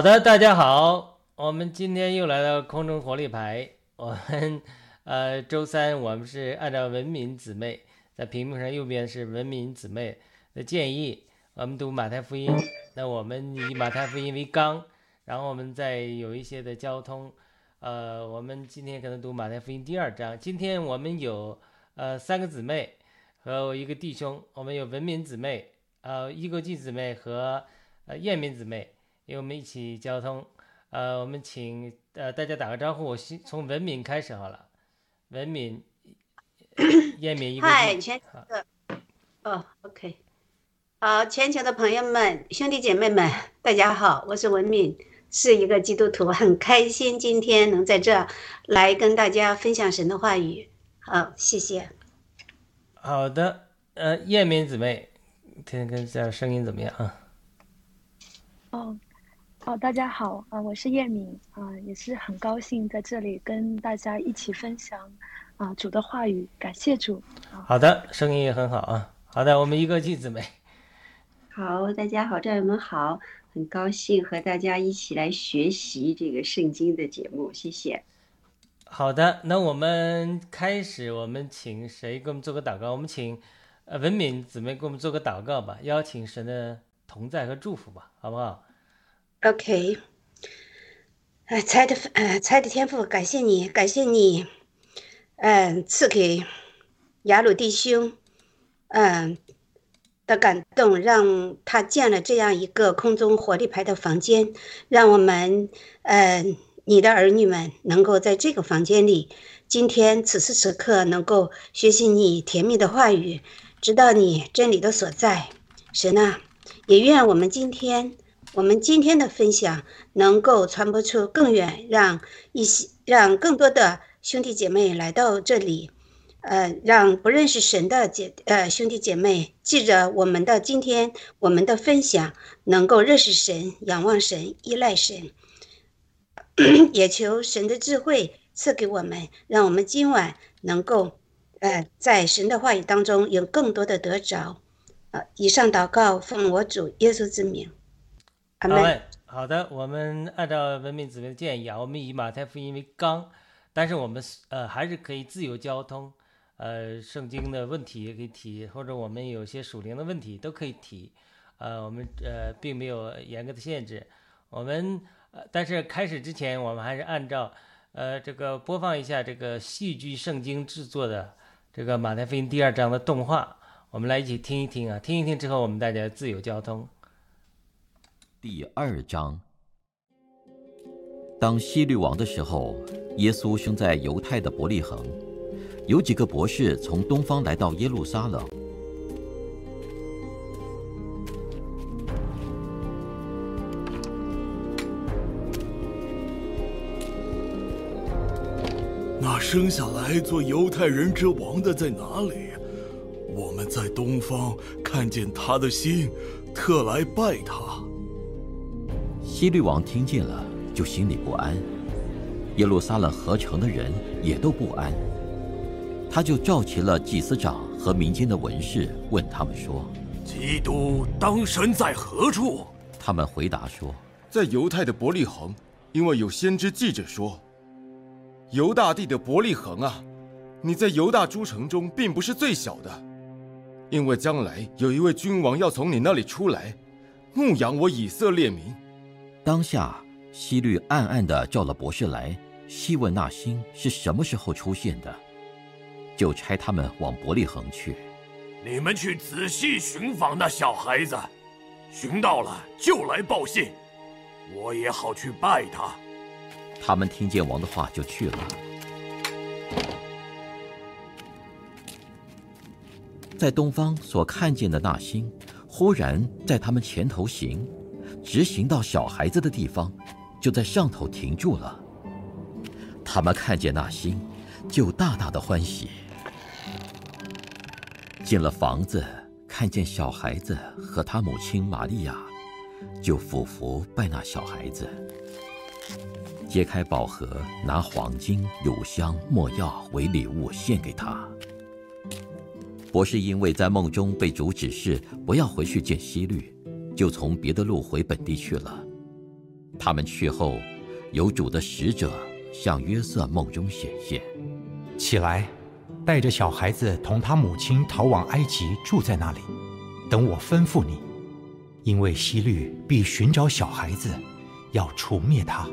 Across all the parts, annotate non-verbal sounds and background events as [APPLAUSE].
好的，大家好，我们今天又来到空中活力牌。我们呃，周三我们是按照文明姊妹在屏幕上右边是文明姊妹的建议，我们读马太福音。那我们以马太福音为纲，然后我们再有一些的交通。呃，我们今天可能读马太福音第二章。今天我们有呃三个姊妹和一个弟兄，我们有文明姊妹、呃一国际姊妹和呃燕民姊妹，与我们一起交通。呃，我们请呃大家打个招呼，我先从文敏开始好了。文明，燕敏一个嗨，全球的哦，OK，好，全球的朋友们、兄弟姐妹们，大家好，我是文敏。是一个基督徒，很开心今天能在这来跟大家分享神的话语。好，谢谢。好的，呃，燕敏姊妹，听听这声音怎么样啊？哦，哦，大家好啊，我是叶敏啊，也是很高兴在这里跟大家一起分享啊主的话语，感谢主。好的，声音也很好啊。好的，我们一个季姊妹。好，大家好，战友们好。很高兴和大家一起来学习这个圣经的节目，谢谢。好的，那我们开始，我们请谁给我们做个祷告？我们请呃文敏姊妹给我们做个祷告吧，邀请神的同在和祝福吧，好不好？OK。哎，猜的呃，猜的天赋，感谢你，感谢你，嗯，赐给雅鲁弟兄，嗯。的感动，让他建了这样一个空中活力牌的房间，让我们，呃，你的儿女们能够在这个房间里，今天此时此刻能够学习你甜蜜的话语，知道你真理的所在。神啊，也愿我们今天，我们今天的分享能够传播出更远，让一些，让更多的兄弟姐妹来到这里。呃，让不认识神的姐呃兄弟姐妹记着我们的今天我们的分享，能够认识神、仰望神、依赖神，[COUGHS] 也求神的智慧赐给我们，让我们今晚能够呃在神的话语当中有更多的得着。呃，以上祷告奉我主耶稣之名，阿门。好的，我们按照文明姊妹的建议啊，我们以马太福音为纲，但是我们呃还是可以自由交通。呃，圣经的问题也可以提，或者我们有些属灵的问题都可以提。呃，我们呃并没有严格的限制。我们呃，但是开始之前，我们还是按照呃这个播放一下这个戏剧圣经制作的这个马太福音第二章的动画，我们来一起听一听啊，听一听之后，我们大家自由交通。第二章，当希律王的时候，耶稣生在犹太的伯利恒。有几个博士从东方来到耶路撒冷。那生下来做犹太人之王的在哪里？我们在东方看见他的心，特来拜他。希律王听见了，就心里不安；耶路撒冷合城的人也都不安。他就召集了祭司长和民间的文士，问他们说：“基督当神在何处？”他们回答说：“在犹太的伯利恒，因为有先知记者说：‘犹大地的伯利恒啊，你在犹大诸城中并不是最小的，因为将来有一位君王要从你那里出来，牧养我以色列民。’”当下，西律暗暗的叫了博士来，细问那星是什么时候出现的。就差他们往伯利恒去。你们去仔细寻访那小孩子，寻到了就来报信，我也好去拜他。他们听见王的话就去了。在东方所看见的那星，忽然在他们前头行，直行到小孩子的地方，就在上头停住了。他们看见那星，就大大的欢喜。进了房子，看见小孩子和他母亲玛利亚，就俯伏拜那小孩子。揭开宝盒，拿黄金、乳香、没药为礼物献给他。博士因为在梦中被主指示不要回去见希律，就从别的路回本地去了。他们去后，有主的使者向约瑟梦中显现，起来，带着小孩子同他母亲逃往埃及，住在那里，等我吩咐你，因为希律必寻找小孩子，要除灭他。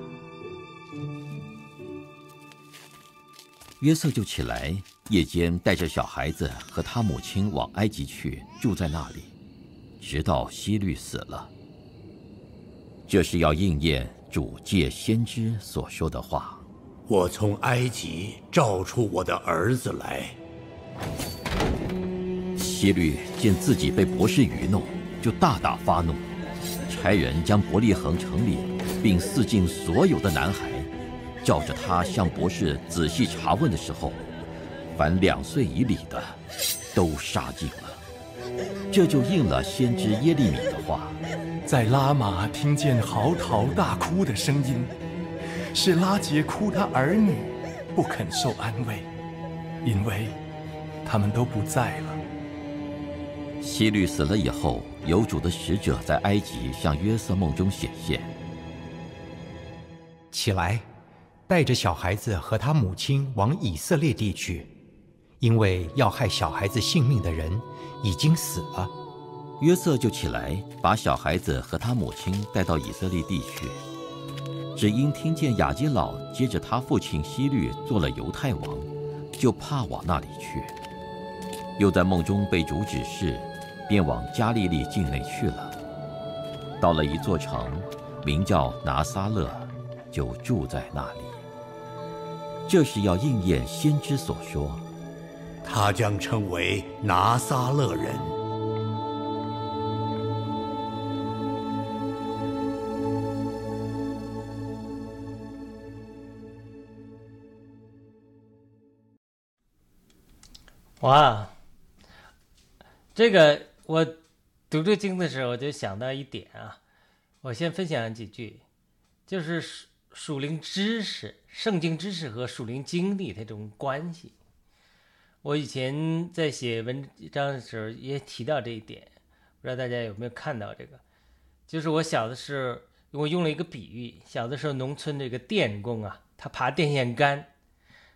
约瑟就起来，夜间带着小孩子和他母亲往埃及去，住在那里，直到希律死了。这是要应验主借先知所说的话：“我从埃及召出我的儿子来。”希律见自己被博士愚弄，就大大发怒，差人将伯利恒城里并四境所有的男孩。照着他向博士仔细查问的时候，凡两岁以里的，都杀尽了。这就应了先知耶利米的话，在拉玛听见嚎啕大哭的声音，是拉杰哭他儿女，不肯受安慰，因为他们都不在了。希律死了以后，有主的使者在埃及向约瑟梦中显现，起来。带着小孩子和他母亲往以色列地去，因为要害小孩子性命的人已经死了。约瑟就起来，把小孩子和他母亲带到以色列地去。只因听见雅基老接着他父亲希律做了犹太王，就怕往那里去。又在梦中被主指示，便往加利利境内去了。到了一座城，名叫拿撒勒，就住在那里。这是要应验先知所说，他将称为拿撒勒人。哇，这个我读这经的时候，我就想到一点啊，我先分享几句，就是属属灵知识。圣经知识和属灵经历的这种关系，我以前在写文章的时候也提到这一点，不知道大家有没有看到这个？就是我小的时候，我用了一个比喻，小的时候农村这个电工啊，他爬电线杆，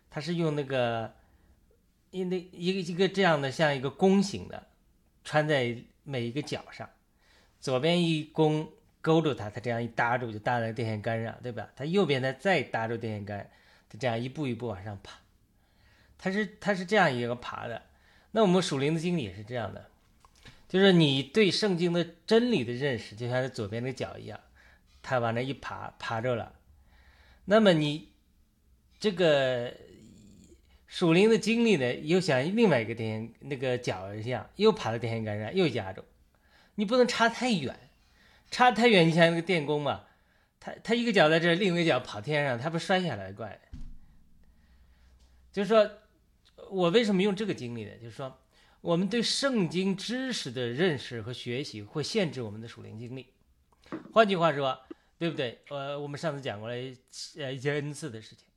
他是用那个，因那一个一个这样的像一个弓形的，穿在每一个脚上，左边一弓。勾住它，它这样一搭住就搭在电线杆上，对吧？它右边呢再搭住电线杆，它这样一步一步往上爬。它是它是这样一个爬的。那我们属灵的经历也是这样的，就是你对圣经的真理的认识，就像是左边的脚一样，它往那一爬，爬着了。那么你这个属灵的经历呢，又像另外一个电线那个脚一样，又爬到电线杆上，又压住，你不能差太远。差太远，你像那个电工嘛，他他一个脚在这，另一个脚跑天上，他不摔下来怪。就是说，我为什么用这个经历呢？就是说，我们对圣经知识的认识和学习会限制我们的属灵经历。换句话说，对不对？呃，我们上次讲过了，呃，一些恩赐的事情。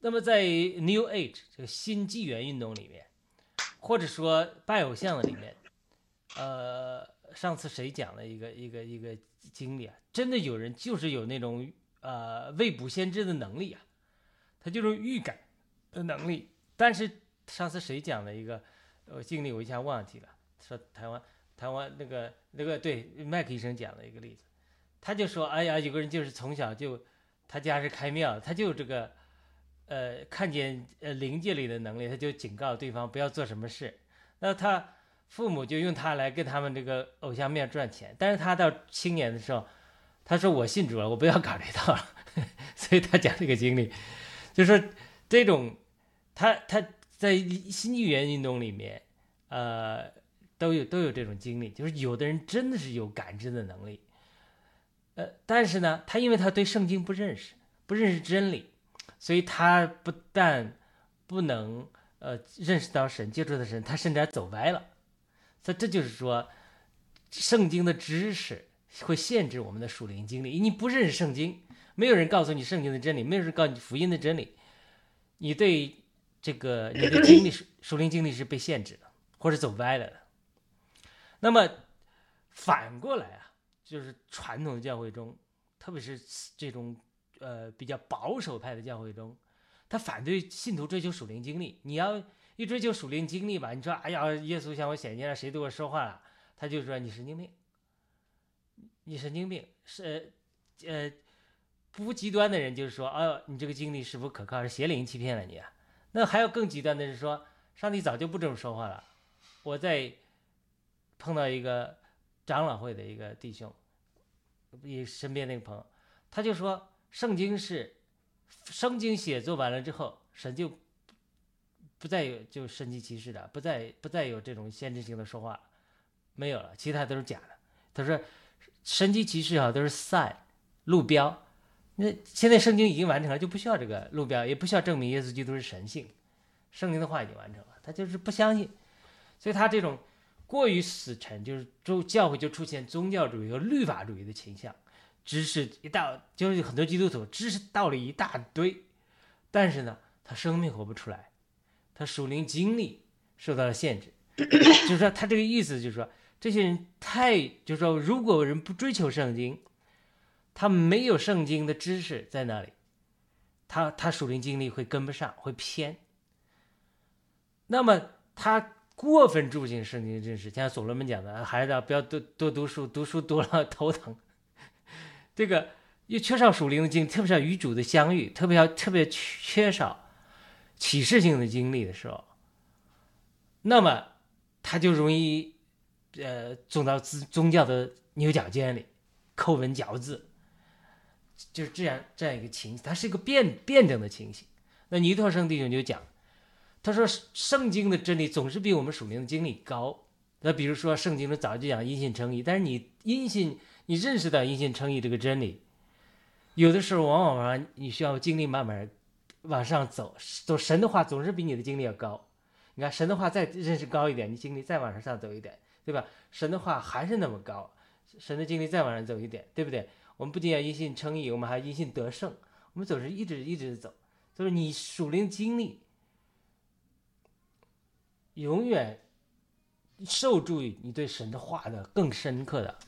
那么在 New Age 这个新纪元运动里面，或者说拜偶像的里面，呃。上次谁讲了一个一个一个经历啊？真的有人就是有那种呃未卜先知的能力啊，他就是预感的能力。但是上次谁讲了一个呃经历，我一下忘记了。说台湾台湾那个那个对麦克医生讲了一个例子，他就说哎呀，有个人就是从小就他家是开庙，他就这个呃看见呃灵界里的能力，他就警告对方不要做什么事。那他。父母就用他来跟他们这个偶像面赚钱，但是他到青年的时候，他说我信主了，我不要搞这套了，[LAUGHS] 所以他讲这个经历，就说这种他他在新纪元运动里面，呃，都有都有这种经历，就是有的人真的是有感知的能力，呃，但是呢，他因为他对圣经不认识，不认识真理，所以他不但不能呃认识到神，接触到神，他甚至还走歪了。所以这就是说，圣经的知识会限制我们的属灵经历。你不认识圣经，没有人告诉你圣经的真理，没有人告诉你福音的真理，你对这个你的经历属属灵经历是被限制的，或者走歪了的。那么反过来啊，就是传统的教会中，特别是这种呃比较保守派的教会中，他反对信徒追求属灵经历。你要一追求属灵经历吧，你说哎呀，耶稣向我显现了，谁对我说话了？他就说你神经病，你神经病是呃不极端的人就是说，哦，你这个经历是否可靠？是邪灵欺骗了你啊？那还有更极端的是说，上帝早就不这么说话了。我在碰到一个长老会的一个弟兄，你身边那个朋友，他就说，圣经是圣经写作完了之后，神就不再有就神迹奇事的，不再不再有这种限制性的说话，没有了，其他都是假的。他说，神迹奇事啊都是赛路标，那现在圣经已经完成了，就不需要这个路标，也不需要证明耶稣基督是神性，圣经的话已经完成了，他就是不相信。所以他这种过于死沉，就是宗教会就出现宗教主义和律法主义的倾向，知识一大就是很多基督徒知识道理一大堆，但是呢，他生命活不出来，他属灵经历受到了限制，就是说他这个意思就是说，这些人太就是说，如果人不追求圣经，他没有圣经的知识在那里，他他属灵经历会跟不上，会偏，那么他。过分注重圣经知识，像所罗门讲的，孩子不要多多读书，读书多了头疼。[LAUGHS] 这个又缺少属灵的经，特别是与主的相遇，特别要特别缺少启示性的经历的时候，那么他就容易呃走到宗宗教的牛角尖里，抠文嚼字，就是这样这样一个情形，它是一个辩辩证的情形。那尼托生弟兄就讲。他说：“圣经的真理总是比我们属灵的经历高。那比如说，圣经中早就讲因信称义，但是你因信，你认识到因信称义这个真理，有的时候往往你需要经历慢慢往上走。走神的话总是比你的经历要高。你看神的话再认识高一点，你经历再往上上走一点，对吧？神的话还是那么高，神的经历再往上走一点，对不对？我们不仅要因信称义，我们还因信得胜。我们总是一直一直走，就是你属灵经历。”永远受助于你对神的话的更深刻的，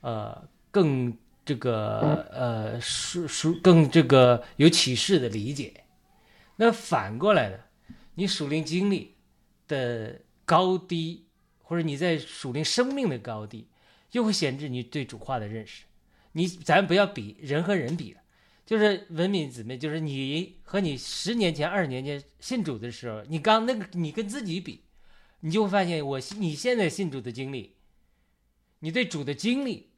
呃，更这个呃，属属更这个有启示的理解。那反过来呢，你属灵经历的高低，或者你在属灵生命的高低，又会限制你对主话的认识。你咱不要比人和人比了，就是文明姊妹，就是你和你十年前、二十年前信主的时候，你刚那个你跟自己比。你就会发现，我你现在信主的经历，你对主的经历，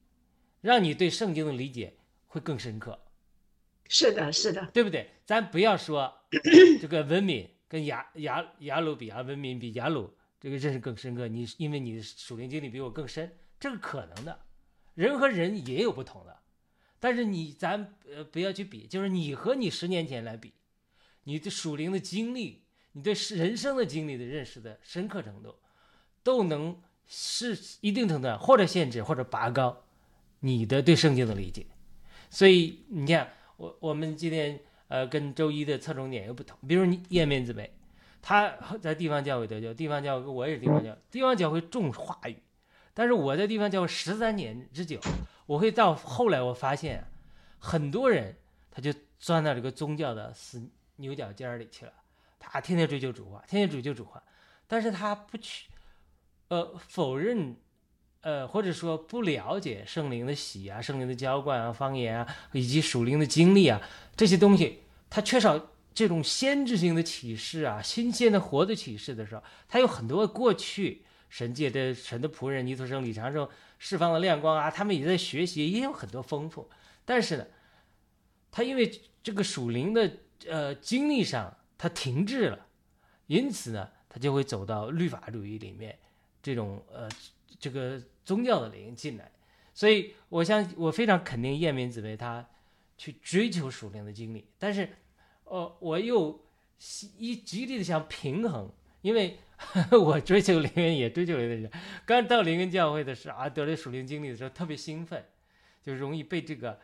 让你对圣经的理解会更深刻。是的，是的，对不对？咱不要说 [CLEARS THROAT] 这个文明跟雅雅雅鲁比啊，文明比雅鲁这个认识更深刻。你因为你的属灵经历比我更深，这个可能的。人和人也有不同的，但是你咱呃不要去比，就是你和你十年前来比，你的属灵的经历。你对人生的经历的认识的深刻程度，都能是一定程度或者限制或者拔高你的对圣经的理解。所以你看，我我们今天呃跟周一的侧重点又不同。比如你叶面子妹，他在地方教会得救，地方教会我也是地方教，地方教会重话语，但是我在地方教会十三年之久，我会到后来我发现，很多人他就钻到这个宗教的死牛角尖里去了。他天天追求主化，天天追求主化，但是他不去，呃，否认，呃，或者说不了解圣灵的喜啊、圣灵的浇灌啊、方言啊，以及属灵的经历啊这些东西，他缺少这种先知性的启示啊、新鲜的活的启示的时候，他有很多过去神界的神的仆人尼托生、李长寿释放了亮光啊，他们也在学习，也有很多丰富，但是呢，他因为这个属灵的呃经历上。他停滞了，因此呢，他就会走到律法主义里面，这种呃这个宗教的灵进来。所以，我相我非常肯定叶明子为他去追求属灵的经历。但是，呃，我又一极力的想平衡，因为 [LAUGHS] 我追求灵恩也追求灵恩。刚到灵恩教会的时候啊，得了属灵经历的时候特别兴奋，就容易被这个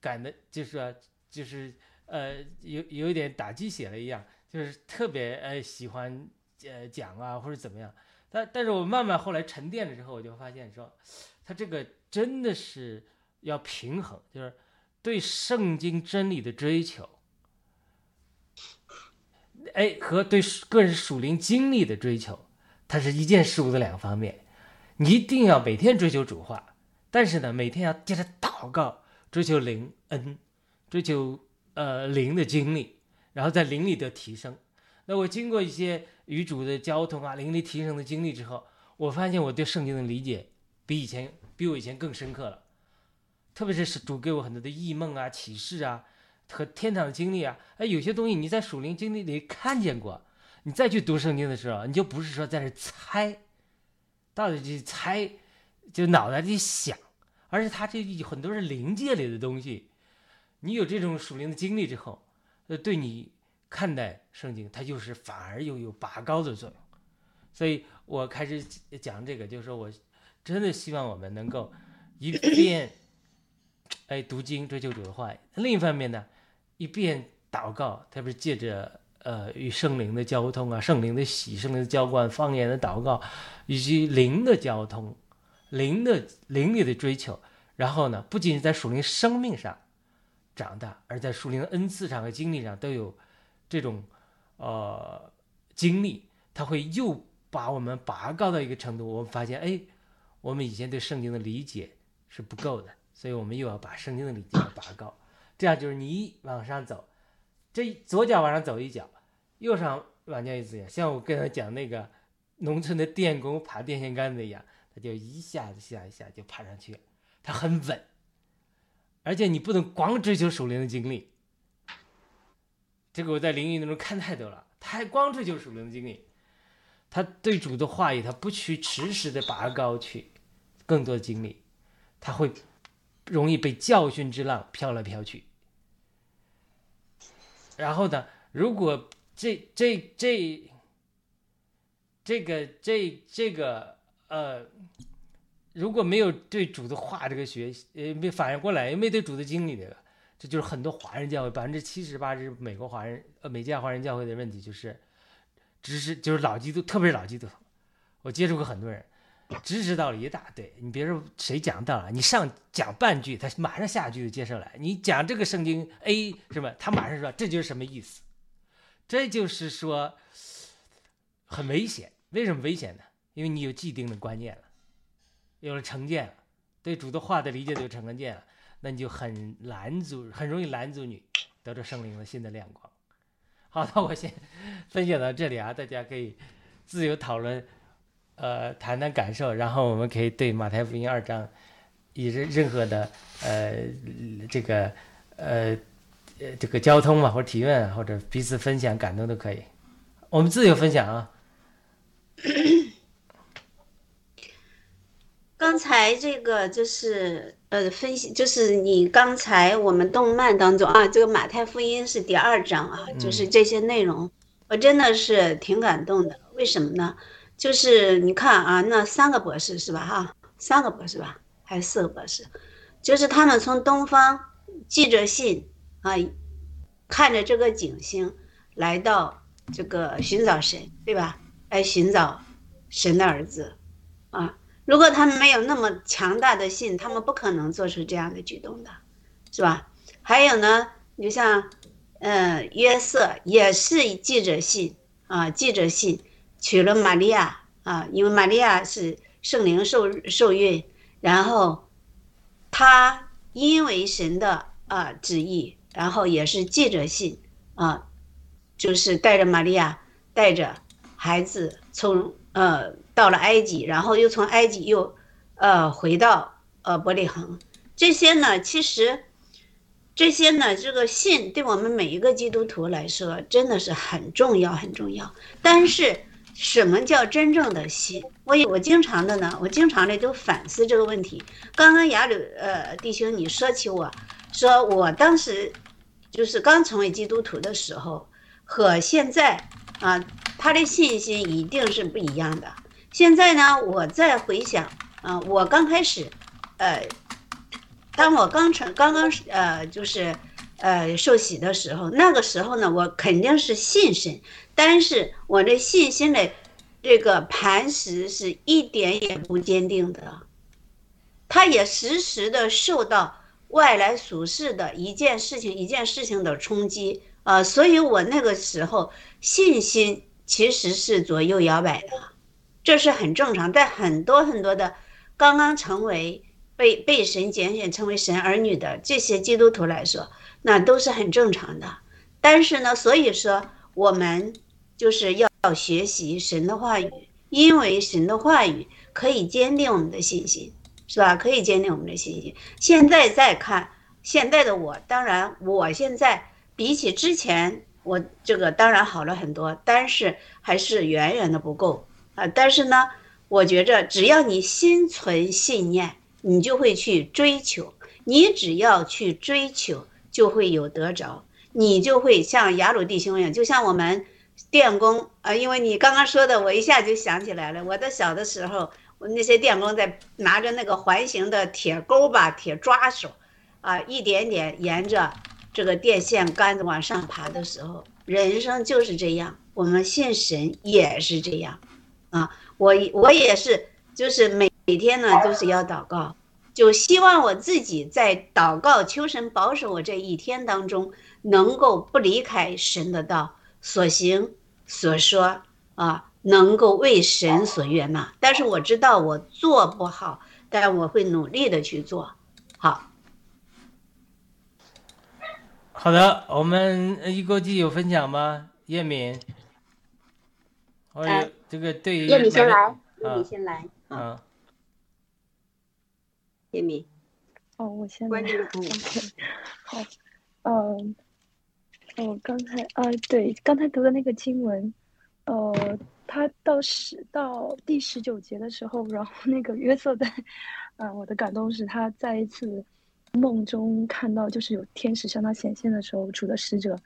感的，就是说就是。呃，有有一点打鸡血了一样，就是特别呃喜欢呃讲啊或者怎么样，但但是我慢慢后来沉淀了之后，我就发现说，他这个真的是要平衡，就是对圣经真理的追求，哎，和对个人属灵经历的追求，它是一件事物的两方面。你一定要每天追求主化，但是呢，每天要接着祷告，追求灵恩，追求呃灵的经历，然后在灵里的提升。那我经过一些与主的交通啊，灵力提升的经历之后，我发现我对圣经的理解比以前比我以前更深刻了。特别是是主给我很多的异梦啊、启示啊和天堂的经历啊，哎，有些东西你在属灵经历里看见过，你再去读圣经的时候，你就不是说在这猜，到底去猜，就脑袋里想，而是他这很多是灵界里的东西。你有这种属灵的经历之后，呃，对你看待圣经，它就是反而又有拔高的作用。所以我开始讲这个，就是说我真的希望我们能够一边。[COUGHS] 哎，读经追求主的话。另一方面呢，一边祷告，特别是借着呃与圣灵的交通啊，圣灵的喜、圣灵的浇灌、方言的祷告，以及灵的交通、灵的灵力的追求。然后呢，不仅是在属灵生命上长大，而在属灵的恩赐上和经历上都有这种呃经历，他会又把我们拔高到一个程度。我们发现，哎，我们以前对圣经的理解是不够的。所以我们又要把圣经的理解拔高，这样就是你往上走，这左脚往上走一脚，右上往下一走，像我跟他讲那个农村的电工爬电线杆子一样，他就一下子下一下就爬上去，他很稳。而且你不能光追求属灵的经历，这个我在灵异当中看太多了，他还光追求属灵的经历，他对主的话语他不去持时的拔高去，更多的经历，他会。容易被教训之浪飘来飘去。然后呢，如果这这这这个这这个呃，如果没有对主的话这个学习，呃，没反应过来，又没对主的经历这个，这就是很多华人教会百分之七十八是美国华人呃美加华人教会的问题，就是只是就是老基督，特别是老基督，我接触过很多人。知识道理一大堆，你别说谁讲道了，你上讲半句，他马上下句就接上来。你讲这个圣经 A 是吧？他马上说这就是什么意思？这就是说很危险。为什么危险呢？因为你有既定的观念了，有了成见了，对主的话的理解都有成见了，那你就很拦阻，很容易拦阻你得到圣灵的新的亮光。好那我先分享到这里啊，大家可以自由讨论。呃，谈谈感受，然后我们可以对马太福音二章，以任任何的呃这个呃这个交通嘛，或者提问，或者彼此分享感动都可以，我们自由分享啊。[COUGHS] 刚才这个就是呃分析，就是你刚才我们动漫当中啊，这个马太福音是第二章啊，就是这些内容，我真的是挺感动的。为什么呢？就是你看啊，那三个博士是吧？哈，三个博士吧，还是四个博士？就是他们从东方记着信啊，看着这个景星，来到这个寻找神，对吧？来寻找神的儿子啊。如果他们没有那么强大的信，他们不可能做出这样的举动的，是吧？还有呢，你像，嗯，约瑟也是记者信啊，记者信。娶了玛利亚啊，因为玛利亚是圣灵受受孕，然后他因为神的啊旨意，然后也是借着信啊，就是带着玛利亚带着孩子从呃到了埃及，然后又从埃及又呃回到呃伯利恒，这些呢，其实这些呢，这个信对我们每一个基督徒来说真的是很重要很重要，但是。什么叫真正的信？我也我经常的呢，我经常的都反思这个问题。刚刚雅鲁呃弟兄你说起我，说我当时就是刚成为基督徒的时候和现在啊，他的信心一定是不一样的。现在呢，我再回想啊，我刚开始，呃，当我刚成刚刚呃就是呃受洗的时候，那个时候呢，我肯定是信神。但是我的信心的这个磐石是一点也不坚定的，他也时时的受到外来俗世的一件事情一件事情的冲击啊，所以我那个时候信心其实是左右摇摆的，这是很正常。在很多很多的刚刚成为被被神拣选成为神儿女的这些基督徒来说，那都是很正常的。但是呢，所以说我们就是要学习神的话语，因为神的话语可以坚定我们的信心。是吧？可以坚定我们的信心。现在再看现在的我，当然我现在比起之前，我这个当然好了很多，但是还是远远的不够啊。但是呢，我觉着只要你心存信念，你就会去追求。你只要去追求，就会有得着。你就会像雅鲁弟兄一样，就像我们电工啊，因为你刚刚说的，我一下就想起来了。我的小的时候。那些电工在拿着那个环形的铁钩吧、铁抓手，啊，一点点沿着这个电线杆子往上爬的时候，人生就是这样。我们信神也是这样，啊，我我也是，就是每每天呢都是要祷告，就希望我自己在祷告求神保守我这一天当中，能够不离开神的道，所行所说啊。能够为神所悦纳，但是我知道我做不好，但我会努力的去做。好，好的，我们一国际有分享吗？叶敏，或者这个对叶敏先来，叶敏先来啊，叶敏，哦，我先来，OK，[LAUGHS] 好，嗯，我，刚才啊，对，刚才读的那个经文，呃。他到十到第十九节的时候，然后那个约瑟在，啊，我的感动是他在一次梦中看到，就是有天使向他显现的时候，主的使者，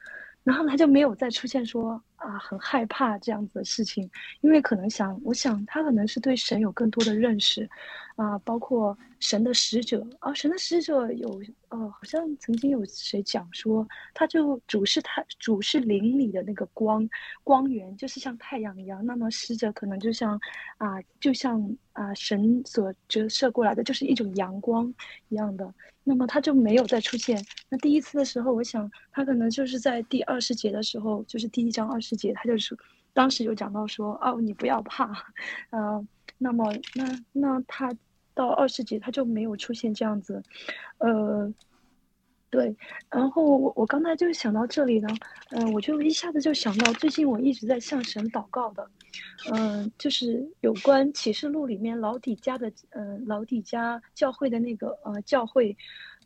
然后他就没有再出现说啊很害怕这样子的事情，因为可能想，我想他可能是对神有更多的认识。啊，包括神的使者啊，神的使者有，呃，好像曾经有谁讲说，他就主是他主是灵里的那个光光源，就是像太阳一样。那么使者可能就像啊，就像啊神所折射过来的，就是一种阳光一样的。那么他就没有再出现。那第一次的时候，我想他可能就是在第二十节的时候，就是第一章二十节，他就是当时有讲到说，哦，你不要怕，嗯，[LAUGHS] 那么那那他。到二十集他就没有出现这样子，呃，对，然后我我刚才就想到这里呢，嗯，我就一下子就想到最近我一直在向神祷告的，嗯，就是有关启示录里面老底家的，嗯，老底家教会的那个呃教会，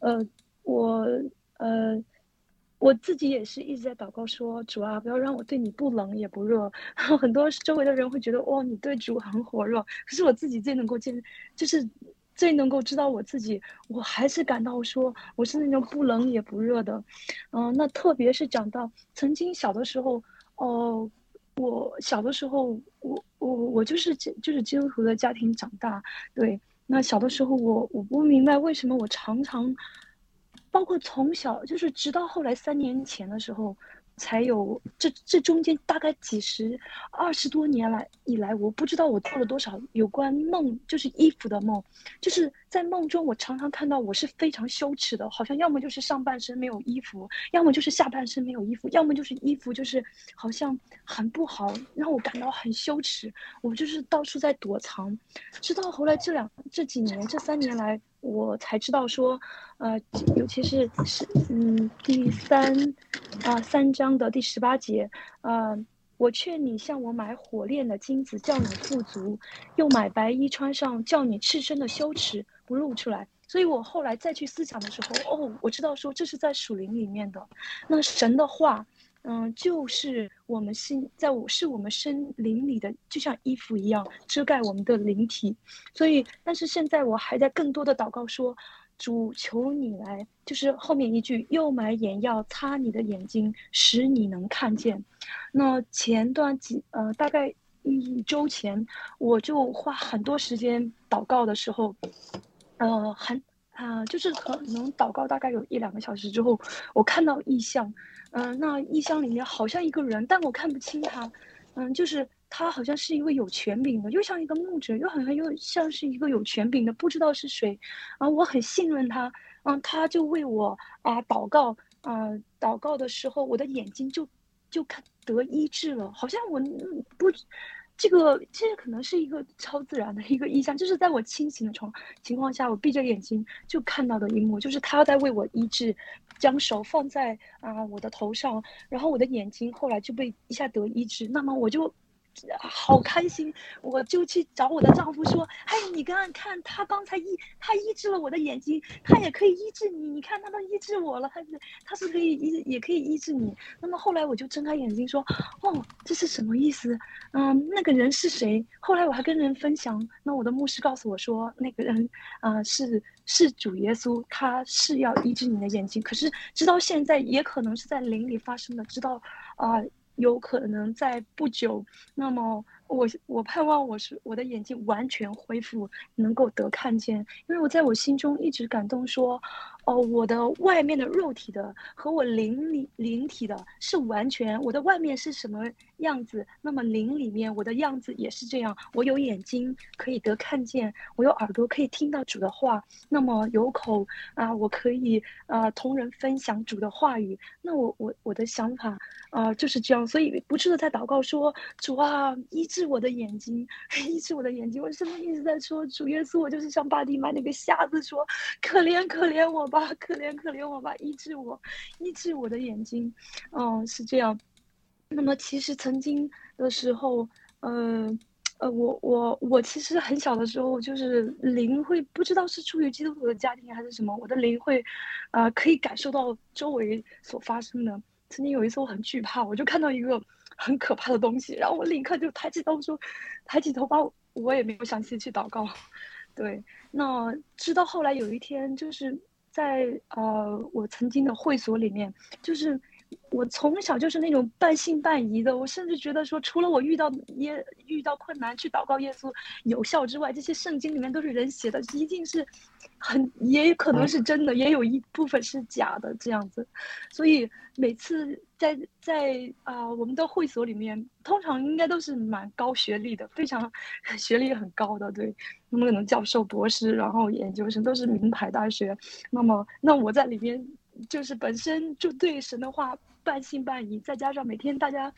呃，我呃。我自己也是一直在祷告说：“主啊，不要让我对你不冷也不热。[LAUGHS] ”很多周围的人会觉得：“哇，你对主很火热。”可是我自己最能够见，就是最能够知道我自己，我还是感到说我是那种不冷也不热的。嗯，那特别是讲到曾经小的时候，哦，我小的时候，我我我就是就是基督徒的家庭长大。对，那小的时候我我不明白为什么我常常。包括从小就是，直到后来三年前的时候，才有这这中间大概几十二十多年来以来，我不知道我做了多少有关梦，就是衣服的梦，就是在梦中我常常看到我是非常羞耻的，好像要么就是上半身没有衣服，要么就是下半身没有衣服，要么就是衣服就是好像很不好，让我感到很羞耻，我就是到处在躲藏，直到后来这两这几年这三年来。我才知道说，呃，尤其是是嗯第三啊三章的第十八节，呃，我劝你向我买火炼的金子，叫你富足；又买白衣穿上，叫你赤身的羞耻不露出来。所以我后来再去思想的时候，哦，我知道说这是在属灵里面的，那神的话。嗯，就是我们心在我是我们身灵里的，就像衣服一样遮盖我们的灵体。所以，但是现在我还在更多的祷告说，主求你来，就是后面一句，又买眼药擦你的眼睛，使你能看见。那前段几呃，大概一周前，我就花很多时间祷告的时候，呃，很啊，就是可能祷告大概有一两个小时之后，我看到异象。嗯，那异象里面好像一个人，但我看不清他。嗯，就是他好像是一个有权柄的，又像一个牧者，又好像又像是一个有权柄的，不知道是谁。啊，我很信任他。嗯，他就为我啊祷告啊，祷告的时候，我的眼睛就就看得医治了，好像我不。这个其实可能是一个超自然的一个意象，就是在我清醒的床情况下，我闭着眼睛就看到的一幕，就是他在为我医治，将手放在啊我的头上，然后我的眼睛后来就被一下得医治，那么我就。好开心，我就去找我的丈夫说：“哎，你刚刚看他刚才医，他医治了我的眼睛，他也可以医治你。你看他都医治我了，他是他是可以医，也可以医治你。”那么后来我就睁开眼睛说：“哦，这是什么意思？嗯，那个人是谁？”后来我还跟人分享，那我的牧师告诉我说：“那个人啊，是是主耶稣，他是要医治你的眼睛。可是直到现在，也可能是在灵里发生的，直到啊。”有可能在不久，那么我我盼望我是我的眼睛完全恢复，能够得看见，因为我在我心中一直感动说。哦，我的外面的肉体的和我灵里灵体的是完全，我的外面是什么样子，那么灵里面我的样子也是这样。我有眼睛可以得看见，我有耳朵可以听到主的话，那么有口啊，我可以啊同人分享主的话语。那我我我的想法啊就是这样，所以不住的在祷告说主啊医治我的眼睛，[LAUGHS] 医治我的眼睛。我是不是一直在说主耶稣？我就是像巴蒂买那个瞎子说可怜可怜我。吧，啊可怜可怜我吧，医治我，医治我的眼睛，嗯，是这样。那么其实曾经的时候，呃，呃，我我我其实很小的时候，就是灵会不知道是出于基督徒的家庭还是什么，我的灵会，呃，可以感受到周围所发生的。曾经有一次我很惧怕，我就看到一个很可怕的东西，然后我立刻就抬起头说，抬起头把我也没有想起去祷告。[LAUGHS] 对，那直到后来有一天就是。在呃，我曾经的会所里面，就是我从小就是那种半信半疑的，我甚至觉得说，除了我遇到耶遇到困难去祷告耶稣有效之外，这些圣经里面都是人写的，一定是很也有可能是真的，也有一部分是假的这样子，所以每次。在在啊，我们的会所里面，通常应该都是蛮高学历的，非常学历很高的，对，那么可能教授、博士，然后研究生都是名牌大学。那么，那我在里面就是本身就对神的话半信半疑，再加上每天大家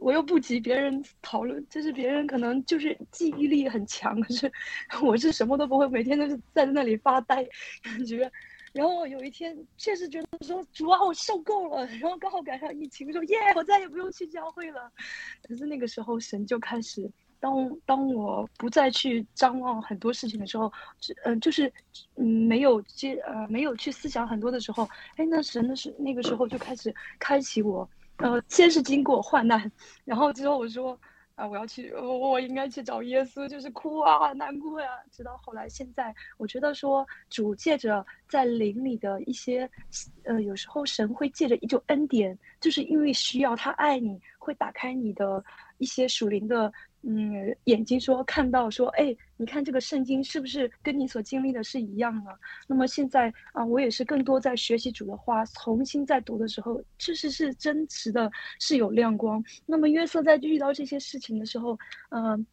我又不及别人讨论，就是别人可能就是记忆力很强，可是 [LAUGHS] 我是什么都不会，每天都是在那里发呆，感觉。然后有一天，确实觉得说主啊，我受够了。然后刚好赶上疫情，说耶，我再也不用去教会了。可是那个时候，神就开始，当当我不再去张望很多事情的时候，嗯，就是嗯，没有接呃，没有去思想很多的时候，哎，那神的是那个时候就开始开启我，呃，先是经过患难，然后之后我说。啊！我要去，我我应该去找耶稣，就是哭啊，难过呀。直到后来，现在我觉得说，主借着在灵里的一些，呃，有时候神会借着一种恩典，就是因为需要他爱你，会打开你的一些属灵的。嗯，眼睛说看到说，哎，你看这个圣经是不是跟你所经历的是一样的？那么现在啊，我也是更多在学习主的话，重新在读的时候，确实是真实的，是有亮光。那么约瑟在遇到这些事情的时候，嗯，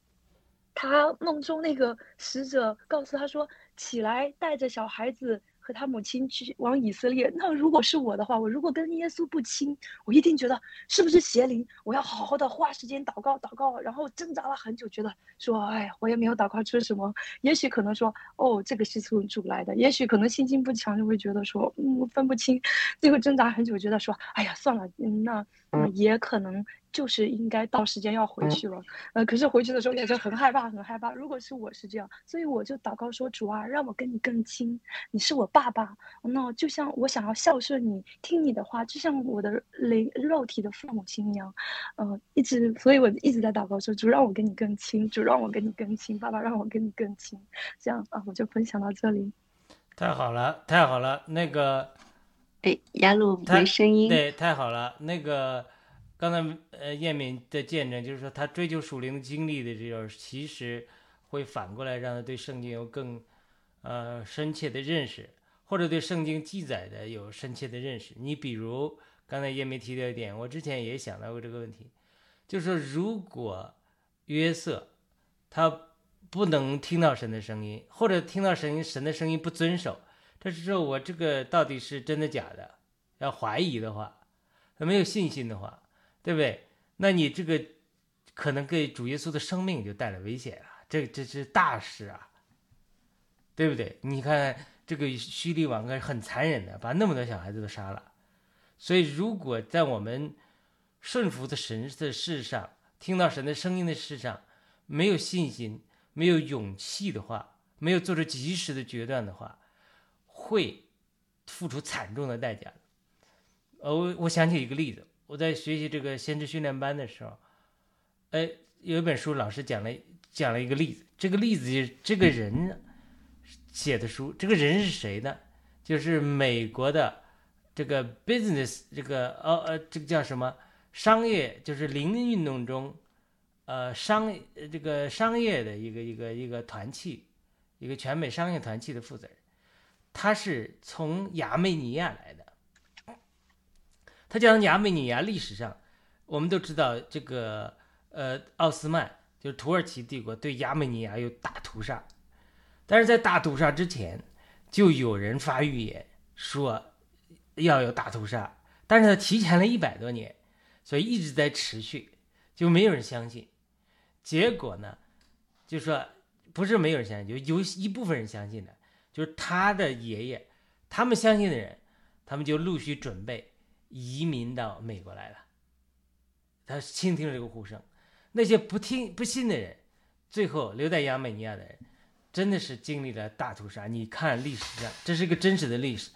他梦中那个使者告诉他说，起来，带着小孩子。和他母亲去往以色列，那如果是我的话，我如果跟耶稣不亲，我一定觉得是不是邪灵？我要好好的花时间祷告祷告，然后挣扎了很久，觉得说，哎，我也没有祷告出什么。也许可能说，哦，这个是从主来的。也许可能信心不强，就会觉得说，嗯，分不清。最后挣扎很久，觉得说，哎呀，算了，那也可能。就是应该到时间要回去了，呃，可是回去的时候也是很害怕，很害怕。如果是我是这样，所以我就祷告说：“主啊，让我跟你更亲，你是我爸爸，那就像我想要孝顺你，听你的话，就像我的灵肉体的父母亲一样，呃，一直，所以我一直在祷告说：主让我跟你更亲，主让我跟你更亲，爸爸让我跟你更亲。这样啊，我就分享到这里。太好了，太好了，那个，哎，压路没声音，对，太好了，那个。刚才呃，叶敏的见证就是说，他追求属灵经历的这种，其实会反过来让他对圣经有更呃深切的认识，或者对圣经记载的有深切的认识。你比如刚才叶敏提到一点，我之前也想到过这个问题，就是说，如果约瑟，他不能听到神的声音，或者听到神神的声音不遵守，这时候我这个到底是真的假的？要怀疑的话，没有信心的话，对不对？那你这个可能给主耶稣的生命就带来危险了，这这是大事啊，对不对？你看这个叙利王很残忍的，把那么多小孩子都杀了。所以，如果在我们顺服的神的事上，听到神的声音的事上，没有信心、没有勇气的话，没有做出及时的决断的话，会付出惨重的代价。呃，我我想起一个例子，我在学习这个先知训练班的时候，哎，有一本书老师讲了讲了一个例子，这个例子就是这个人写的书，这个人是谁呢？就是美国的。这个 business 这个呃呃这个叫什么商业就是零运动中，呃商这个商业的一个一个一个团契，一个全美商业团契的负责人，他是从亚美尼亚来的。他讲亚美尼亚历史上，我们都知道这个呃奥斯曼就是土耳其帝国对亚美尼亚有大屠杀，但是在大屠杀之前，就有人发预言说。要有大屠杀，但是他提前了一百多年，所以一直在持续，就没有人相信。结果呢，就说不是没有人相信，就有一部分人相信的，就是他的爷爷，他们相信的人，他们就陆续准备移民到美国来了。他倾听这个呼声，那些不听不信的人，最后留在亚美尼亚的人，真的是经历了大屠杀。你看历史上，这是一个真实的历史，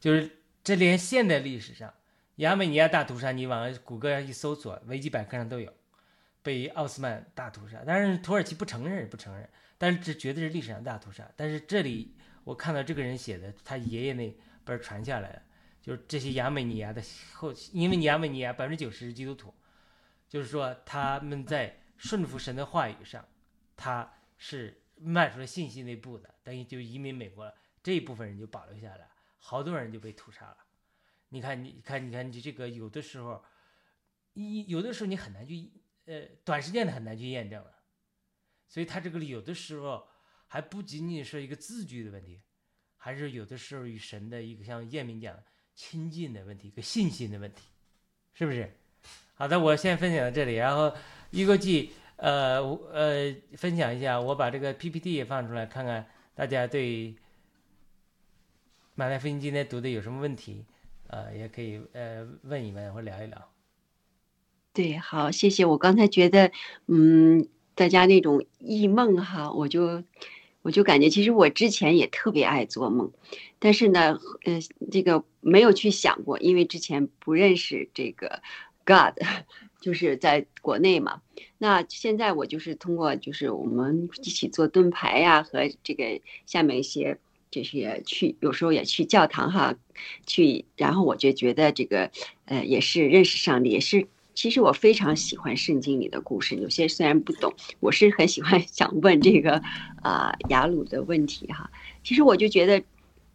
就是。这连现代历史上，亚美尼亚大屠杀，你往谷歌上一搜索，维基百科上都有，被奥斯曼大屠杀。但是土耳其不承认，不承认。但是这绝对是历史上大屠杀。但是这里我看到这个人写的，他爷爷那本传下来的，就是这些亚美尼亚的后，因为亚美尼亚百分之九十是基督徒，就是说他们在顺服神的话语上，他是迈出了信心那步的，等于就移民美国了。这一部分人就保留下来。好多人就被屠杀了，你看，你看，你看，你这个有的时候，一有的时候你很难去，呃，短时间的很难去验证了，所以他这个有的时候还不仅仅是一个字句的问题，还是有的时候与神的一个像验明讲亲近的问题，一个信心的问题，是不是？好的，我先分享到这里，然后一个记，呃，呃，分享一下，我把这个 PPT 也放出来，看看大家对。马太福音今天读的有什么问题？呃，也可以呃问一问或聊一聊。对，好，谢谢。我刚才觉得，嗯，大家那种异梦哈，我就我就感觉，其实我之前也特别爱做梦，但是呢，呃，这个没有去想过，因为之前不认识这个 God，[LAUGHS] 就是在国内嘛。那现在我就是通过，就是我们一起做盾牌呀，和这个下面一些。就是去有时候也去教堂哈，去，然后我就觉得这个，呃，也是认识上帝，也是其实我非常喜欢圣经里的故事。有些虽然不懂，我是很喜欢 [LAUGHS] 想问这个啊雅鲁的问题哈。其实我就觉得，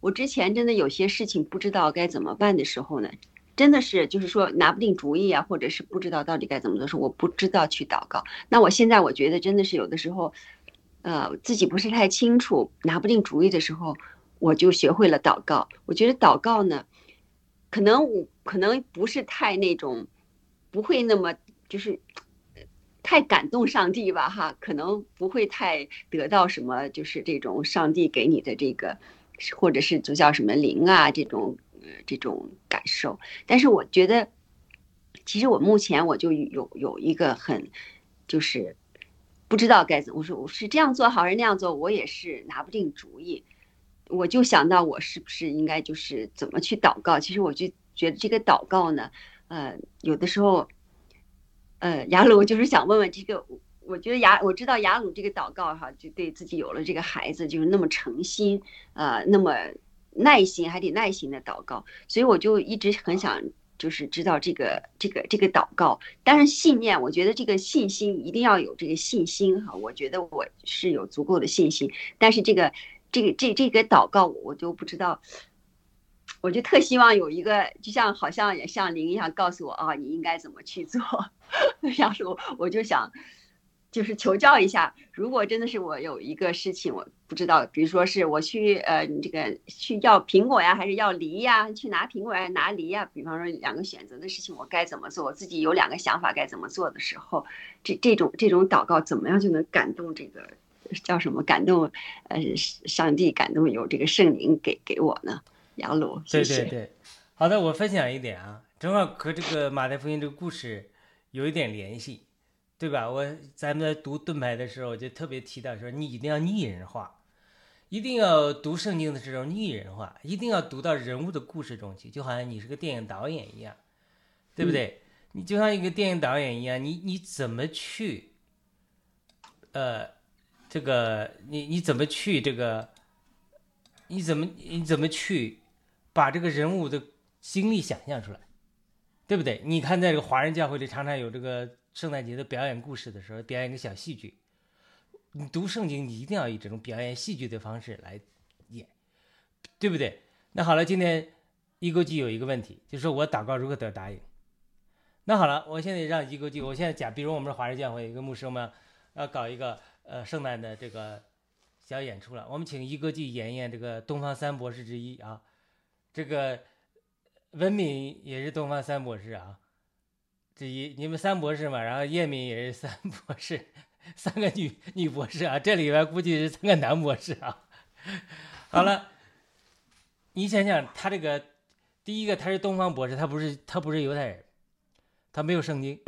我之前真的有些事情不知道该怎么办的时候呢，真的是就是说拿不定主意啊，或者是不知道到底该怎么做时，我不知道去祷告。那我现在我觉得真的是有的时候。呃，自己不是太清楚，拿不定主意的时候，我就学会了祷告。我觉得祷告呢，可能我可能不是太那种，不会那么就是太感动上帝吧，哈，可能不会太得到什么，就是这种上帝给你的这个，或者是就叫什么灵啊这种这种感受。但是我觉得，其实我目前我就有有一个很就是。不知道该怎么，我说我是这样做好还是那样做，我也是拿不定主意。我就想到我是不是应该就是怎么去祷告。其实我就觉得这个祷告呢，呃，有的时候，呃，雅鲁就是想问问这个，我觉得雅我知道雅鲁这个祷告哈，就对自己有了这个孩子就是那么诚心，呃，那么耐心还得耐心的祷告，所以我就一直很想。就是知道这个这个这个祷告，但是信念，我觉得这个信心一定要有这个信心哈。我觉得我是有足够的信心，但是这个这个这这个祷告，我就不知道，我就特希望有一个，就像好像也像灵一样告诉我啊，你应该怎么去做。[LAUGHS] 要是我，我就想，就是求教一下，如果真的是我有一个事情，我不知道，比如说是我去呃这个去要苹果呀，还是要梨呀？去拿苹果呀，拿梨呀？比方说两个选择的事情，我该怎么做？我自己有两个想法该怎么做的时候，这这种这种祷告怎么样就能感动这个叫什么？感动呃上帝，感动有这个圣灵给给我呢？杨鲁。对对对，好的，我分享一点啊，正好和这个马太福音这个故事有一点联系。对吧？我咱们在读盾牌的时候，我就特别提到说，你一定要拟人化，一定要读圣经的时候拟人化，一定要读到人物的故事中去，就好像你是个电影导演一样，对不对？你就像一个电影导演一样，你你怎么去，呃，这个你你怎么去这个，你怎么你怎么去把这个人物的经历想象出来，对不对？你看，在这个华人教会里，常常有这个。圣诞节的表演故事的时候，表演个小戏剧。你读圣经，你一定要以这种表演戏剧的方式来演，对不对？那好了，今天一勾记有一个问题，就是说我祷告如何得答应。那好了，我现在让一勾记，我现在讲，比如我们是华人教会一个牧师们要搞一个呃圣诞的这个小演出了，我们请一勾记演一演这个东方三博士之一啊，这个文敏也是东方三博士啊。这一你们三博士嘛，然后叶敏也是三博士，三个女女博士啊，这里边估计是三个男博士啊。好了，你想想，他这个第一个他是东方博士，他不是他不是犹太人，他没有圣经，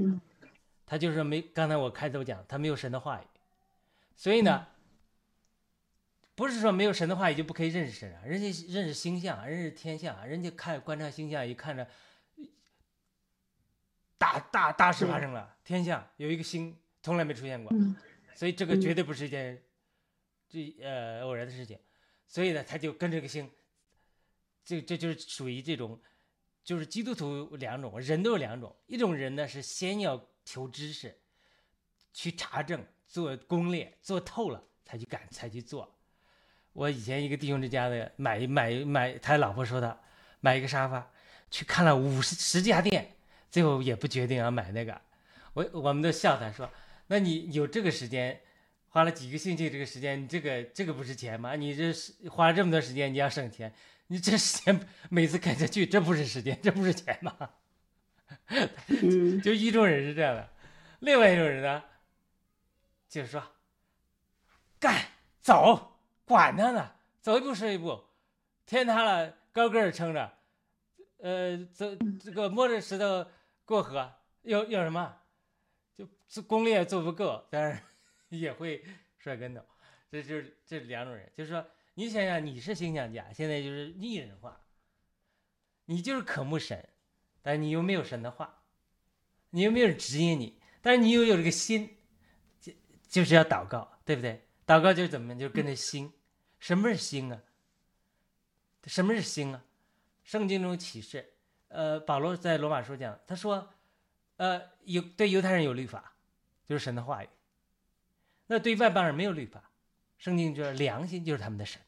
他就是没刚才我开头讲，他没有神的话语，所以呢，不是说没有神的话也就不可以认识神啊，人家认识星象，认识天象，人家看观察星象一看着。大大大事发生了，天象有一个星从来没出现过，所以这个绝对不是一件这呃偶然的事情，所以呢，他就跟这个星，这这就是属于这种，就是基督徒两种人都有两种，一种人呢是先要求知识，去查证做攻略做透了才去敢才去做。我以前一个弟兄之家的买买买，他老婆说他买一个沙发，去看了五十十家店。最后也不决定要买那个，我我们都笑他说：“那你有这个时间，花了几个星期这个时间，你这个这个不是钱吗？你这是花了这么多时间，你要省钱，你这时间每次开车去，这不是时间，这不是钱吗？” [LAUGHS] 就一种人是这样的，另外一种人呢，就是说，干走，管他呢，走一步是一步，天塌了高个儿撑着，呃，走这个摸着石头。过河要要什么？就做攻略做不够，但是也会摔跟头。这就是这两种人，就是说，你想想，你是形象家，现在就是拟人化，你就是渴慕神，但你又没有神的话，你又没有人指引你，但是你又有这个心，就就是要祷告，对不对？祷告就是怎么，就是跟着心。什么是心啊？什么是心啊？圣经中启示。呃，保罗在罗马书讲，他说，呃，犹对犹太人有律法，就是神的话语。那对外邦人没有律法，圣经就是良心就是他们的神。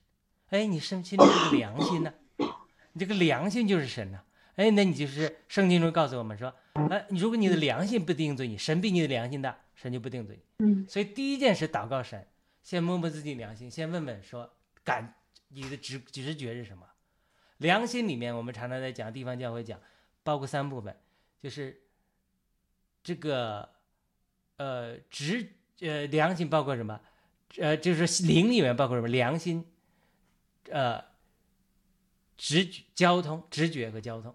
哎，你生心里这个良心呢？你这个良心就是神呢。哎，那你就是圣经中告诉我们说，哎，如果你的良心不定罪你，神比你的良心大，神就不定罪你。嗯。所以第一件事祷告神，先摸摸自己良心，先问问说，感你的直直觉是什么？良心里面，我们常常在讲地方教会讲，包括三部分，就是这个呃直呃良心包括什么？呃，就是灵里面包括什么？良心，呃，直觉、交通、直觉和交通，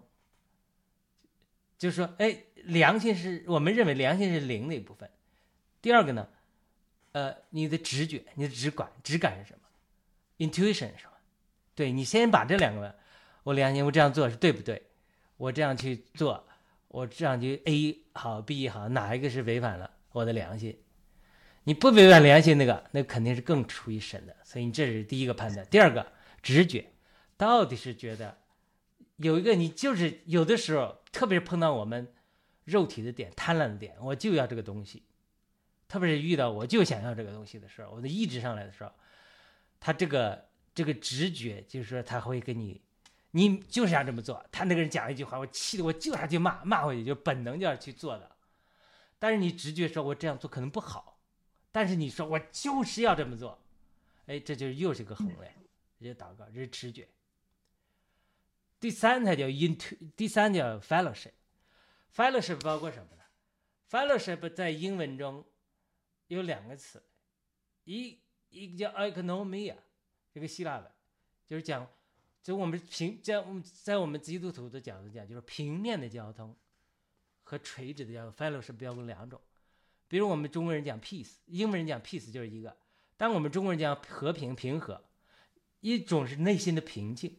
就是说，哎，良心是我们认为良心是灵的一部分。第二个呢，呃，你的直觉、你的直感、直感是什么？intuition 是吗？对你先把这两个。我良心，我这样做是对不对？我这样去做，我这样去 A 好 B 好，哪一个是违反了我的良心？你不违反良心那个，那肯定是更出于神的。所以你这是第一个判断。第二个直觉，到底是觉得有一个你就是有的时候，特别是碰到我们肉体的点、贪婪的点，我就要这个东西。特别是遇到我就想要这个东西的时候，我的意志上来的时候，他这个这个直觉就是说他会跟你。你就是要这么做。他那个人讲了一句话，我气得我就要去骂骂回去，就本能就要去做的。但是你直觉说，我这样做可能不好，但是你说我就是要这么做，哎，这就是又是个衡量，这就祷告，这是直觉。第三才叫 into，第三叫 fellowship，fellowship 包括什么呢？fellowship 在英文中有两个词，一一个叫 economia，这个希腊的，就是讲，就我们平在在我们基督徒的角度讲，就是平面的交通和垂直的交通，fellowship 标分两种。比如我们中国人讲 peace，英文人讲 peace 就是一个，当我们中国人讲和平平和，一种是内心的平静。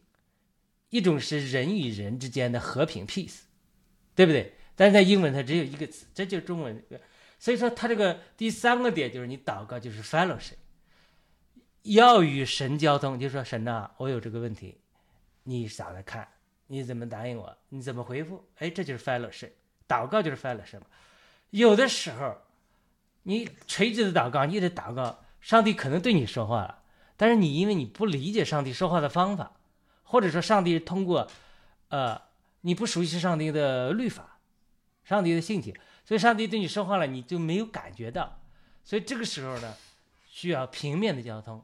一种是人与人之间的和平 （peace），对不对？但是在英文它只有一个词，这就是中文。所以说，它这个第三个点就是你祷告就是 fellowship，要与神交通，就说神呐，我有这个问题，你咋来看？你怎么答应我？你怎么回复？哎，这就是犯了神祷告就是犯了神嘛。有的时候，你垂直的祷告，你得祷告，上帝可能对你说话了，但是你因为你不理解上帝说话的方法。或者说，上帝通过，呃，你不熟悉上帝的律法，上帝的性情，所以上帝对你说话了，你就没有感觉到。所以这个时候呢，需要平面的交通，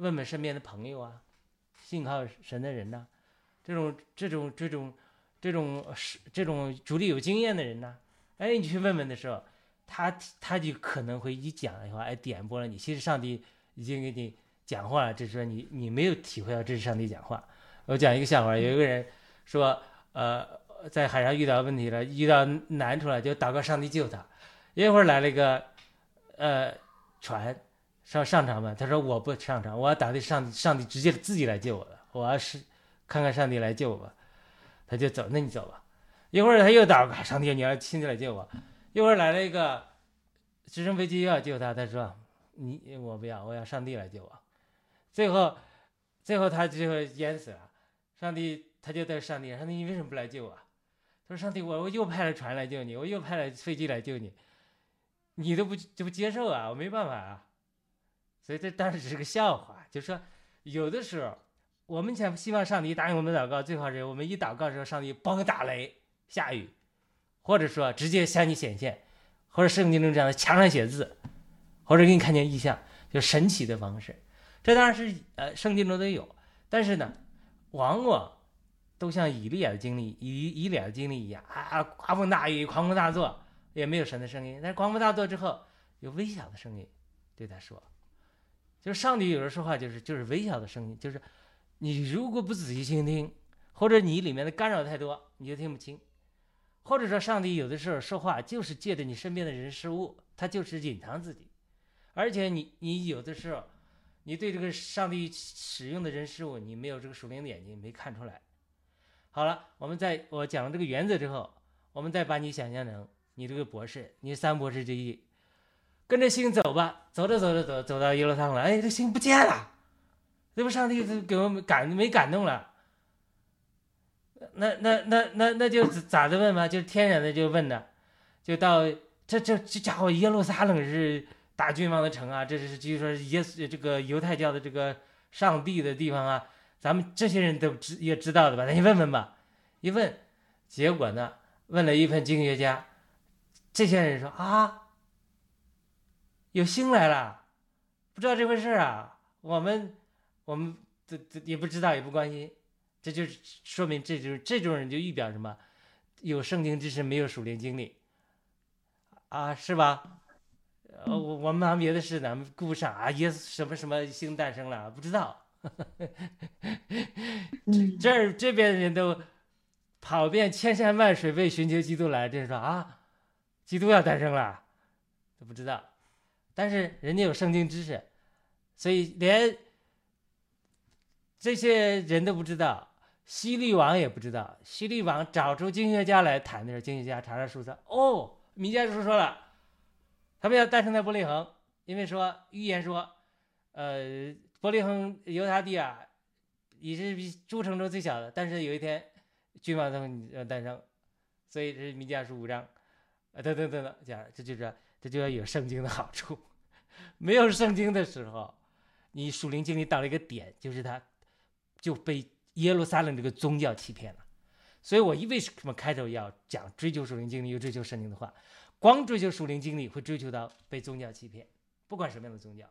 问问身边的朋友啊，信靠神的人呐，这种这种这种这种是这种主力有经验的人呐，哎，你去问问的时候，他他就可能会一讲的话，哎，点拨了你。其实上帝已经给你讲话了，只是说你你没有体会到这是上帝讲话。我讲一个笑话，有一个人说，呃，在海上遇到问题了，遇到难处了，就祷告上帝救他。一会儿来了一个，呃，船上上场吧，他说我不上场，我要打的上上帝直接自己来救我的，我要是看看上帝来救我吧，他就走，那你走吧。一会儿他又祷告上帝，你要亲自来救我。一会儿来了一个直升飞机要救他，他说你我不要，我要上帝来救我。最后，最后他最后淹死了。上帝他就在上帝，上帝你为什么不来救我？他说：“上帝，我我又派了船来救你，我又派了飞机来救你，你都不就不接受啊？我没办法啊。”所以这当时只是个笑话，就说有的时候我们想希望上帝答应我们祷告，最好是我们一祷告的时候，上帝帮打雷下雨，或者说直接向你显现，或者圣经中这样的墙上写字，或者给你看见异象，就神奇的方式。这当然是呃圣经中都有，但是呢。往往都像以利亚的经历、以以利亚的经历一样啊，刮风大雨、狂风大作，也没有神的声音。但是狂风大作之后，有微小的声音对他说：“就是上帝有人说话，就是就是微小的声音，就是你如果不仔细倾听，或者你里面的干扰太多，你就听不清。或者说，上帝有的时候说话就是借着你身边的人事物，他就是隐藏自己，而且你你有的时候。”你对这个上帝使用的人事物，你没有这个属灵的眼睛，没看出来。好了，我们在我讲了这个原则之后，我们再把你想象成你这个博士，你三博士之一，跟着星走吧，走着走着走走到耶路撒冷了，哎，这星不见了，这不上帝给我们感没感动了？那那那那那就咋的问嘛？就天然的就问呢，就到这这这家伙耶路撒冷是。大君王的城啊，这是据说耶稣这个犹太教的这个上帝的地方啊，咱们这些人都知也知道的吧？那你问问吧。一问，结果呢，问了一份经学家，这些人说啊，有星来了，不知道这回事啊。我们我们这这也不知道，也不关心。这就说明这就是这种人就预表什么？有圣经知识，没有属灵经历啊，是吧？呃，我我们忙别的事呢，顾不上啊。耶稣什么什么星诞生了，不知道。[LAUGHS] 这儿这边的人都跑遍千山万水为寻求基督来，这是说啊，基督要诞生了，都不知道。但是人家有圣经知识，所以连这些人都不知道，西律王也不知道。西律王找出经学家来谈的时候，经学家查查书说：“哦，米迦书说了。”他们要诞生在伯利恒，因为说预言说，呃，伯利恒犹他地啊，也是比诸城中最小的。但是有一天，君王将要诞生，所以这是弥迦书五章，啊，等等等等，讲这就是这就要有圣经的好处。[LAUGHS] 没有圣经的时候，你属灵经历到了一个点，就是他就被耶路撒冷这个宗教欺骗了。所以我一为什么开头要讲追求属灵经历，又追求圣经的话？光追求属灵经历，会追求到被宗教欺骗。不管什么样的宗教，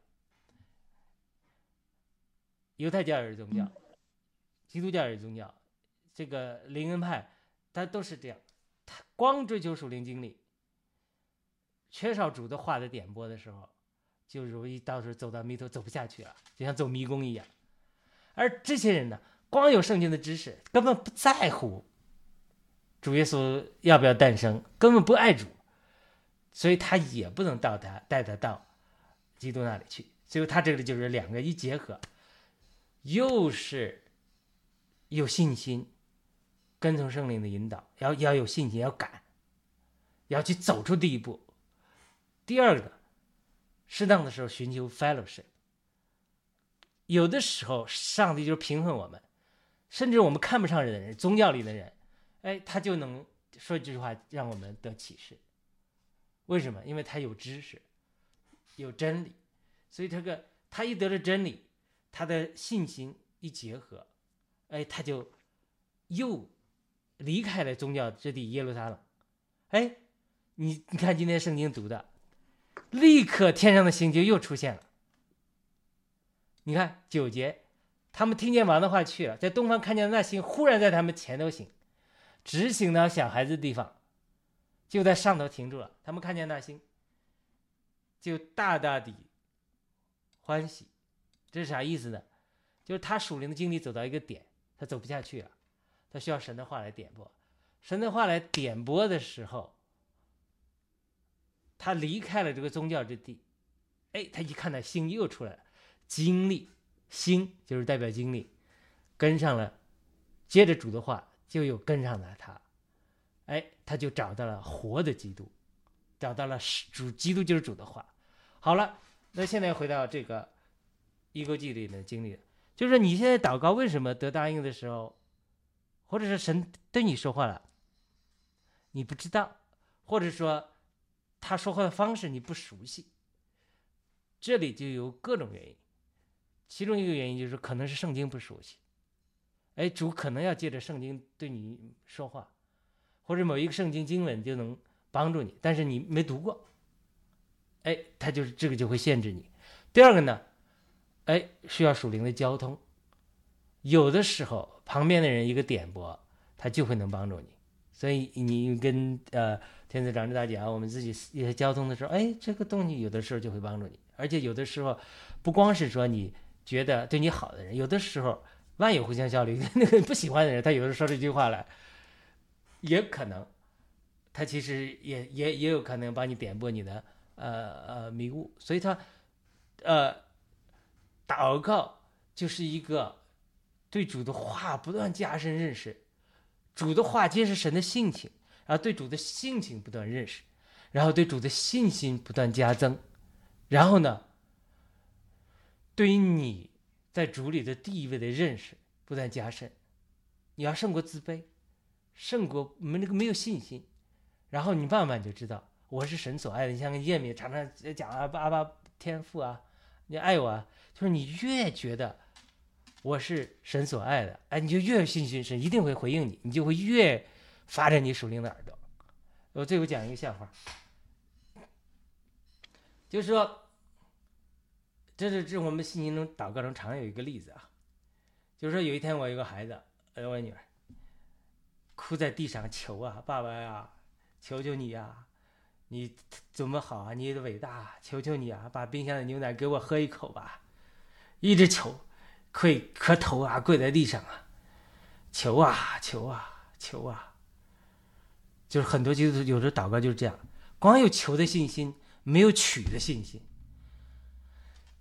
犹太教也是宗教，基督教也是宗教，这个灵恩派，它都是这样，他光追求属灵经历，缺少主的话的点拨的时候，就容易到时候走到迷途走不下去了，就像走迷宫一样。而这些人呢，光有圣经的知识，根本不在乎主耶稣要不要诞生，根本不爱主，所以他也不能到他带他到基督那里去。所以他这里就是两个一结合，又是有信心，跟从圣灵的引导，要要有信心，要敢，要去走出第一步。第二个，适当的时候寻求 fellowship。有的时候，上帝就是平衡我们，甚至我们看不上人的人，宗教里的人，哎，他就能说这句话，让我们得启示。为什么？因为他有知识，有真理，所以这个他一得了真理，他的信心一结合，哎，他就又离开了宗教之地耶路撒冷。哎，你你看今天圣经读的，立刻天上的星就又出现了。你看九节，他们听见王的话去了，在东方看见那星，忽然在他们前头行，直行到小孩子的地方，就在上头停住了。他们看见那星，就大大的欢喜。这是啥意思呢？就是他属灵的经历走到一个点，他走不下去了，他需要神的话来点拨。神的话来点拨的时候，他离开了这个宗教之地，哎，他一看那星又出来了。经历，心就是代表经历，跟上了，接着主的话就又跟上了他，哎，他就找到了活的基督，找到了主，基督就是主的话。好了，那现在回到这个一个记里的经历，就是你现在祷告为什么得答应的时候，或者是神对你说话了，你不知道，或者说他说话的方式你不熟悉，这里就有各种原因。其中一个原因就是可能是圣经不熟悉，哎，主可能要借着圣经对你说话，或者某一个圣经经文就能帮助你，但是你没读过，哎，他就是这个就会限制你。第二个呢，哎，需要属灵的交通，有的时候旁边的人一个点拨，他就会能帮助你。所以你跟呃天子长子大讲，我们自己也交通的时候，哎，这个东西有的时候就会帮助你，而且有的时候不光是说你。觉得对你好的人，有的时候万有互相效力。[LAUGHS] 那个不喜欢的人，他有的时候说这句话来，也可能，他其实也也也有可能帮你点拨你的呃呃迷雾。所以他，呃，祷告就是一个对主的话不断加深认识，主的话皆是神的性情，然后对主的性情不断认识，然后对主的信心不断加增，然后呢？对于你在主里的地位的认识不断加深，你要胜过自卑，胜过没那个没有信心，然后你慢慢就知道我是神所爱的。你像个叶敏常常讲啊，阿爸天赋啊，你爱我啊，就是你越觉得我是神所爱的，哎，你就越有信心，神一定会回应你，你就会越发展你属灵的耳朵。我最后讲一个笑话，就是说。这是这我们信心中祷告中常有一个例子啊，就是说有一天我有个孩子，呃，我女儿，哭在地上求啊，爸爸呀，求求你呀，你怎么好啊？你的伟大，求求你啊，把冰箱的牛奶给我喝一口吧，一直求，跪磕头啊，跪在地上啊，求啊，求啊，求啊，就是很多就是有时候祷告就是这样，光有求的信心，没有取的信心。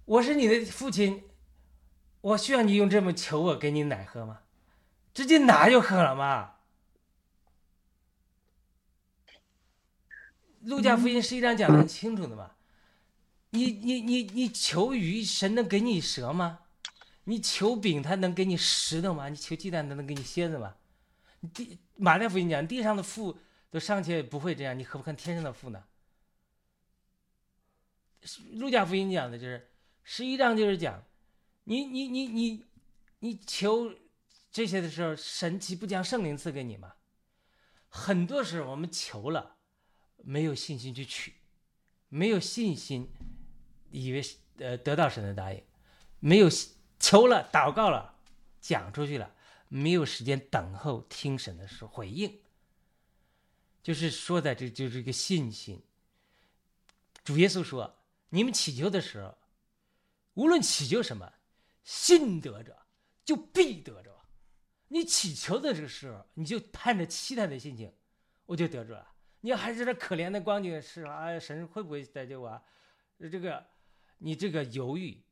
我是你的父亲，我需要你用这么求我给你奶喝吗？直接拿就喝了嘛？路加福音十一章讲的很清楚的嘛。你你你你求鱼，神能给你蛇吗？你求饼，他能给你石头吗？你求鸡蛋，他能给你蝎子吗？地马太福音讲，地上的父都尚且不会这样，你何不看天上的父呢？路加福音讲的就是。十一章就是讲，你你你你你求这些的时候，神岂不将圣灵赐给你吗？很多时候我们求了，没有信心去取，没有信心以为呃得到神的答应，没有求了、祷告了、讲出去了，没有时间等候听神的时候回应，就是说的这就是一个信心。主耶稣说：“你们祈求的时候，无论祈求什么，信得着就必得着。你祈求的这个时候，你就盼着期待的心情，我就得着了。你要还是这可怜的光景是啊，神会不会再救我？这个你这个犹豫，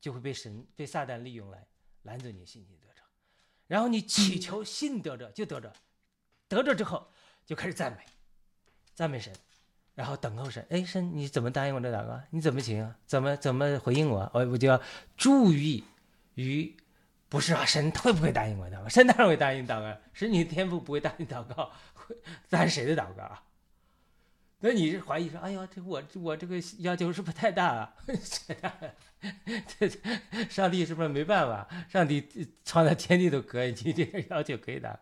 就会被神被撒旦利用来拦阻你信心得着。然后你祈求信得着就得着，得着之后就开始赞美，赞美神。”然后等候神，哎，神你怎么答应我的祷告？你怎么行啊？怎么怎么回应我？我我就要注意于，不是啊，神会不会答应我祷告？神当然会答应祷告，是你的天赋不会答应祷告，答应谁的祷告啊？那你是怀疑说，哎呀，这我我这个要求是不是太大了？这？[LAUGHS] 上帝是不是没办法？上帝创造天地都可以，你这个要求可以的。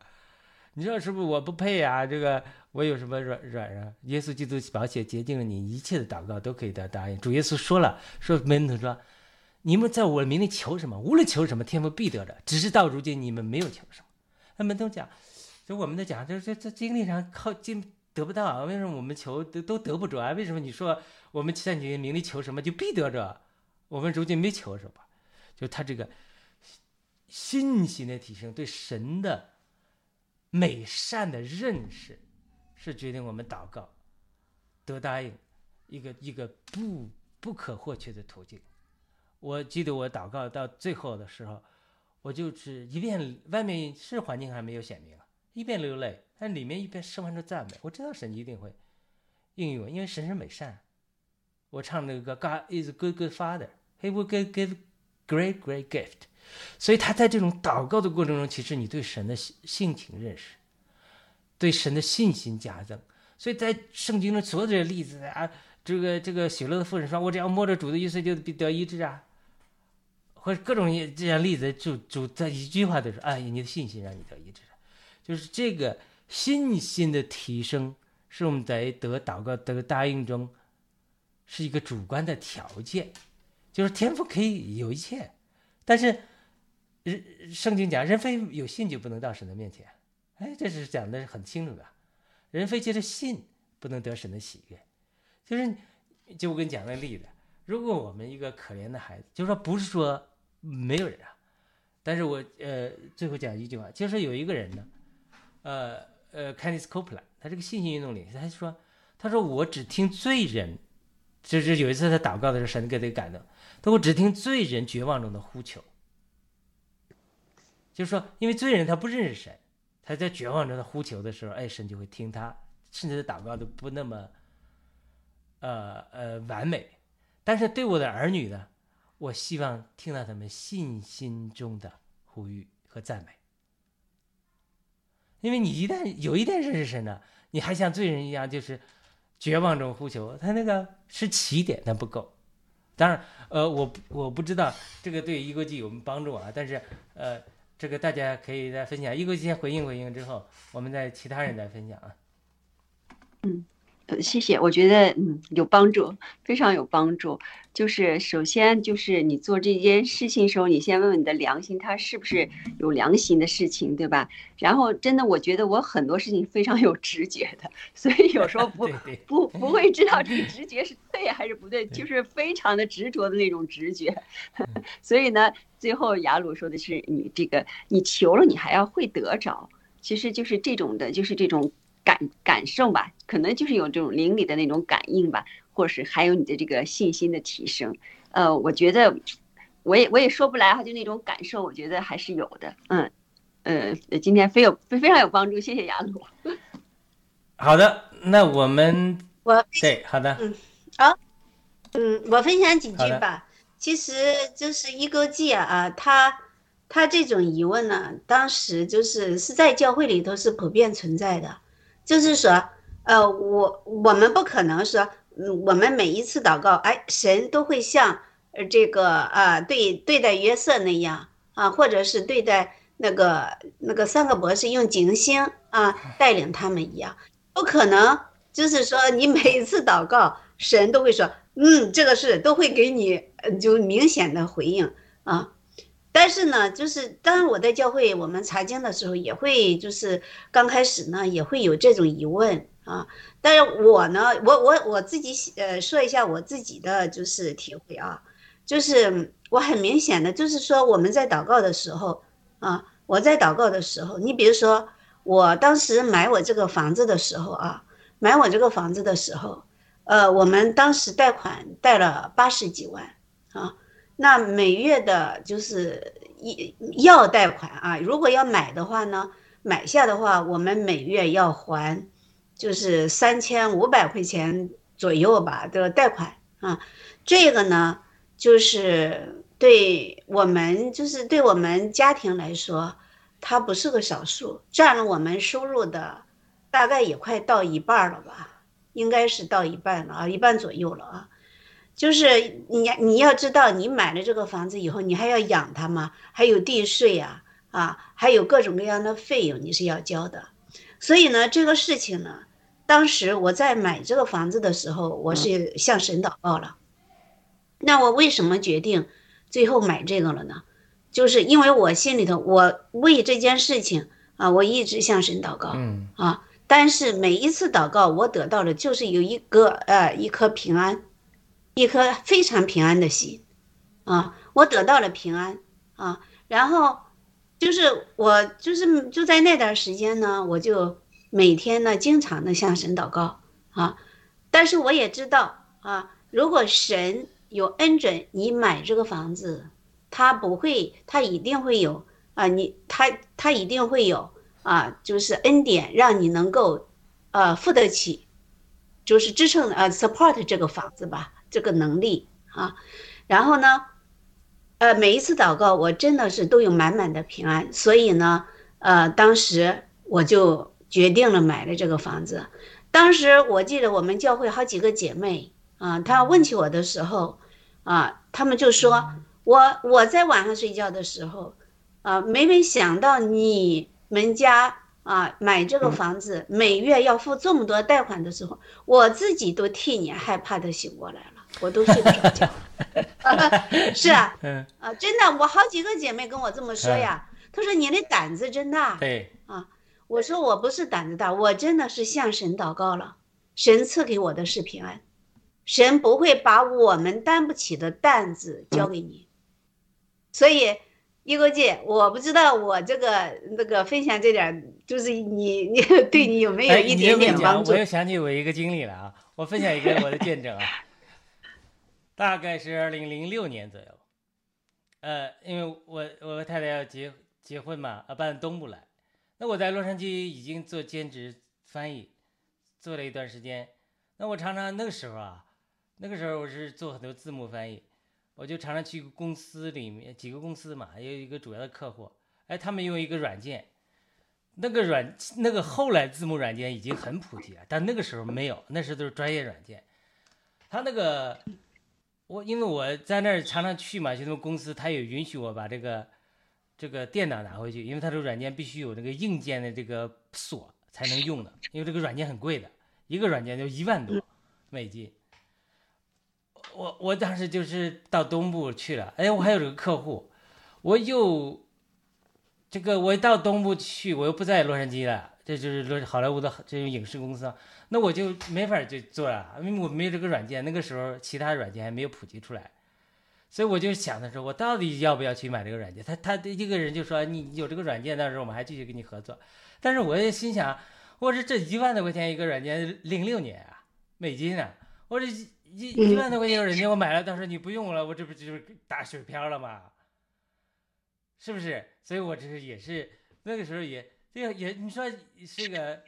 你说是不是我不配啊？这个我有什么软软啊？耶稣基督宝血洁净了你，一切的祷告都可以得答应。主耶稣说了，说门徒说，你们在我的名里求什么，无论求什么，天父必得着。只是到如今你们没有求什么。那门徒讲，就我们的讲，就是这经历上靠近得不到啊，为什么我们求都都得不着啊？为什么你说我们在你名里求什么就必得着？我们如今没求什么，就他这个信心的提升，对神的。美善的认识，是决定我们祷告得答应一个一个不不可或缺的途径。我记得我祷告到最后的时候，我就是一边外面是环境还没有显明啊，一边流泪，但里面一边释放着赞美。我知道神一定会应允，因为神是美善。我唱那个 God is a good good father, He will give give great great gift。所以他在这种祷告的过程中，其实你对神的性情认识，对神的信心加增。所以在圣经中所有的例子啊，这个这个喜乐的妇人说：“我只要摸着主的意思就得医治啊。”或者各种这样例子，主主在一句话都是：“哎，你的信心让你得医治。”就是这个信心的提升，是我们在得祷告得答应中是一个主观的条件，就是天赋可以有一切，但是。圣经讲，人非有信就不能到神的面前，哎，这是讲的很清楚的。人非借着信不能得神的喜悦，就是，就我跟你讲那例子，如果我们一个可怜的孩子，就是说不是说没有人啊，但是我呃最后讲一句话，就是有一个人呢，呃呃 c a n d i c e Copeland，他这个信心运动里，他说，他说我只听罪人，就是有一次他祷告的时候，神给他感动，他说我只听罪人绝望中的呼求。就是说，因为罪人他不认识神，他在绝望中的呼求的时候，哎，神就会听他，甚至祷告都不那么，呃呃完美。但是对我的儿女呢，我希望听到他们信心中的呼吁和赞美。因为你一旦有一点认识神呢，你还像罪人一样，就是绝望中呼求，他那个是起点，但不够。当然，呃，我我不知道这个对一国际有帮助啊，但是呃。这个大家可以再分享，一个先回应回应之后，我们再其他人再分享啊。嗯，呃，谢谢，我觉得嗯有帮助，非常有帮助。就是首先就是你做这件事情的时候，你先问问你的良心，它是不是有良心的事情，对吧？然后真的，我觉得我很多事情非常有直觉的，所以有时候不 [LAUGHS] 不不会知道这个直觉是对还是不对，就是非常的执着的那种直觉。[LAUGHS] 所以呢。最后，雅鲁说的是你这个，你求了，你还要会得着，其实就是这种的，就是这种感感受吧，可能就是有这种灵里的那种感应吧，或者是还有你的这个信心的提升。呃，我觉得我也我也说不来哈，就那种感受，我觉得还是有的。嗯，呃，今天非有非非常有帮助，谢谢雅鲁。[LAUGHS] 好的，那我们我对，好的，嗯，好，嗯，我分享几句吧。其实就是一个记啊，他他这种疑问呢，当时就是是在教会里头是普遍存在的，就是说，呃，我我们不可能说，嗯，我们每一次祷告，哎，神都会像这个啊对对待约瑟那样啊，或者是对待那个那个三个博士用警星啊带领他们一样，不可能，就是说你每一次祷告，神都会说。嗯，这个是都会给你就明显的回应啊。但是呢，就是当然我在教会我们查经的时候，也会就是刚开始呢也会有这种疑问啊。但是我呢，我我我自己呃说一下我自己的就是体会啊，就是我很明显的就是说我们在祷告的时候啊，我在祷告的时候，你比如说我当时买我这个房子的时候啊，买我这个房子的时候，呃，我们当时贷款贷了八十几万啊。那每月的就是一要贷款啊，如果要买的话呢，买下的话，我们每月要还，就是三千五百块钱左右吧的贷款啊。这个呢，就是对我们，就是对我们家庭来说，它不是个少数，占了我们收入的大概也快到一半了吧，应该是到一半了啊，一半左右了啊。就是你，你要知道，你买了这个房子以后，你还要养它吗？还有地税呀，啊，还有各种各样的费用，你是要交的。所以呢，这个事情呢，当时我在买这个房子的时候，我是向神祷告了。那我为什么决定最后买这个了呢？就是因为我心里头，我为这件事情啊，我一直向神祷告，啊，但是每一次祷告，我得到的就是有一个呃一颗平安。一颗非常平安的心，啊，我得到了平安啊，然后就是我就是就在那段时间呢，我就每天呢经常的向神祷告啊，但是我也知道啊，如果神有恩准你买这个房子，他不会，他一定会有啊，你他他一定会有啊，就是恩典让你能够呃付得起，就是支撑呃 support 这个房子吧。这个能力啊，然后呢，呃，每一次祷告，我真的是都有满满的平安，所以呢，呃，当时我就决定了买了这个房子。当时我记得我们教会好几个姐妹啊，她问起我的时候啊，她们就说我我在晚上睡觉的时候啊，每每想到你们家啊买这个房子每月要付这么多贷款的时候，我自己都替你害怕的醒过来了。我都睡不着觉，[LAUGHS] [LAUGHS] 是啊，啊，真的，我好几个姐妹跟我这么说呀。她说你的胆子真大，对啊。我说我不是胆子大，我真的是向神祷告了，神赐给我的是平安，神不会把我们担不起的担子交给你。所以，一哥姐，我不知道我这个那个分享这点，就是你 [LAUGHS] 你对你有没有一点点帮助？我又想起我一个经历了啊，我分享一个我的见证啊。大概是二零零六年左右，呃，因为我我和太太要结结婚嘛，啊搬到东部来，那我在洛杉矶已经做兼职翻译，做了一段时间，那我常常那个时候啊，那个时候我是做很多字幕翻译，我就常常去公司里面几个公司嘛，有一个主要的客户，哎，他们用一个软件，那个软那个后来字幕软件已经很普及了，但那个时候没有，那时候都是专业软件，他那个。我因为我在那儿常常去嘛，就那公司，他也允许我把这个这个电脑拿回去，因为他这个软件必须有那个硬件的这个锁才能用的，因为这个软件很贵的，一个软件就一万多美金。我我当时就是到东部去了，哎，我还有这个客户，我又这个我到东部去，我又不在洛杉矶了，这就是说好莱坞的这种影视公司。那我就没法就做了，因为我没有这个软件。那个时候其他软件还没有普及出来，所以我就想的是，我到底要不要去买这个软件？他他的一个人就说：“你有这个软件，到时候我们还继续跟你合作。”但是我也心想，我说这一万多块钱一个软件，零六年啊，美金啊，我这一一万多块钱软件我买了，到时候你不用了，我这不就是打水漂了吗？是不是？所以我这是也是那个时候也这个也你说是个。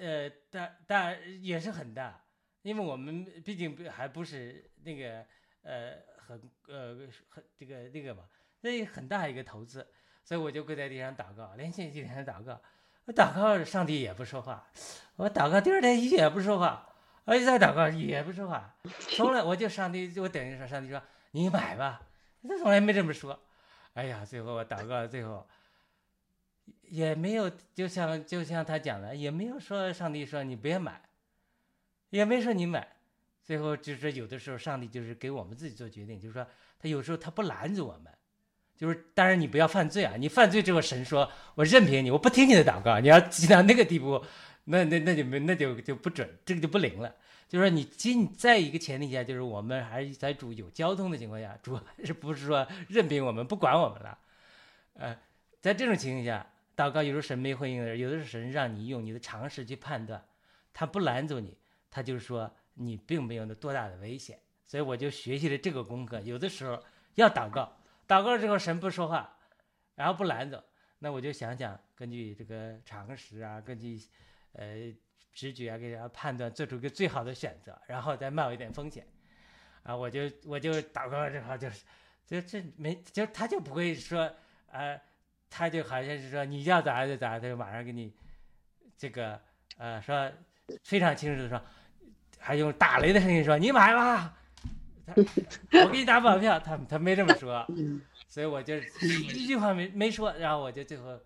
呃，大大也是很大，因为我们毕竟还不是那个呃很呃很这个那个嘛，那很大一个投资，所以我就跪在地上祷告，连续几天祷告，我祷告上帝也不说话，我祷告第二天也不说话，我再祷告也不说话，从来我就上帝我等于说上帝说你买吧，他从来没这么说，哎呀，最后我祷告最后。也没有，就像就像他讲的，也没有说上帝说你别买，也没说你买，最后就是，有的时候上帝就是给我们自己做决定，就是说他有时候他不拦着我们，就是当然你不要犯罪啊，你犯罪之后神说我任凭你，我不听你的祷告，你要积到那个地步，那那那就没那就就不准，这个就不灵了。就是说你今在一个前提下，就是我们还是在主有交通的情况下，主还是不是说任凭我们不管我们了，呃，在这种情况下，祷告有时候神没回应的，有的时候神让你用你的常识去判断，他不拦阻你，他就是说你并没有那多大的危险，所以我就学习了这个功课。有的时候要祷告，祷告之后神不说话，然后不拦着，那我就想想根据这个常识啊，根据呃。直觉啊，给大家判断，做出一个最好的选择，然后再冒一点风险，啊，我就我就祷告之后就是，就这没就他就不会说，呃，他就好像是说你要咋就咋，他就马上给你这个呃说非常清楚的说，还用打雷的声音说你买吧，我给你打保票，他他没这么说，[LAUGHS] 所以我就一句话没没说，然后我就最后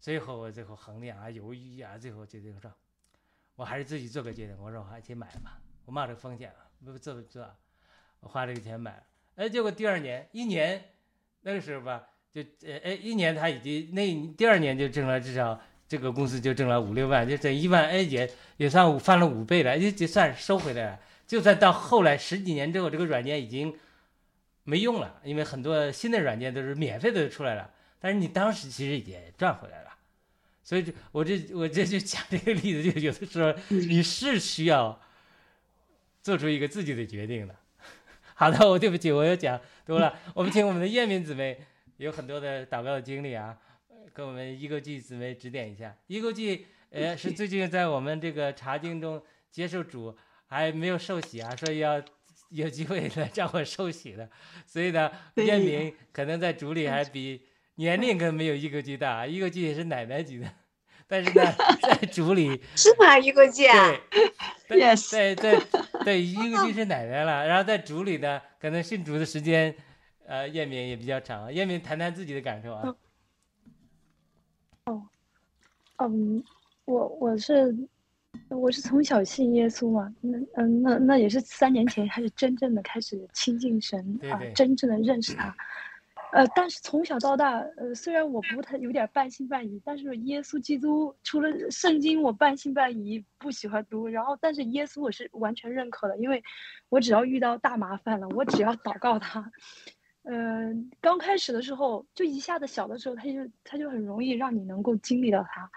最后我最后衡量啊犹豫啊，最后就这个说。我还是自己做个决定，我说我还去买吧，我冒着风险了，不做不做，我花这个钱买了，哎，结果第二年一年那个时候吧，就呃哎一年他已经那第二年就挣了至少这个公司就挣了五六万，就这一万，哎也也算翻了五倍了，就就算收回来了。就算到后来十几年之后，这个软件已经没用了，因为很多新的软件都是免费的出来了，但是你当时其实也赚回来了。所以，我这我这就讲这个例子，就有的时候你是需要做出一个自己的决定的。[LAUGHS] 好的，我对不起，我又讲多了。我们请我们的燕明姊妹有很多的祷告的经历啊，跟我们一个记姊妹指点一下。一个记，[LAUGHS] 呃，是最近在我们这个查经中接受主，还没有受洗啊，所以要 [LAUGHS] 有机会来让我受洗的。所以呢，燕明可能在主里还比。年龄跟没有一个季大，[LAUGHS] 一个季也是奶奶级的，但是呢，在主里是吗？一个季啊，对，在在对一个季是奶奶了，然后在主里呢，可能信主的时间，呃，燕敏也比较长。燕敏谈谈自己的感受啊。哦，嗯，我我是我是从小信耶稣嘛，那嗯那那也是三年前开始真正的开始亲近神啊，真正的认识他。呃，但是从小到大，呃，虽然我不太有点半信半疑，但是耶稣基督除了圣经我半信半疑不喜欢读，然后但是耶稣我是完全认可的，因为我只要遇到大麻烦了，我只要祷告他，嗯，刚开始的时候就一下子小的时候他就他就很容易让你能够经历到他，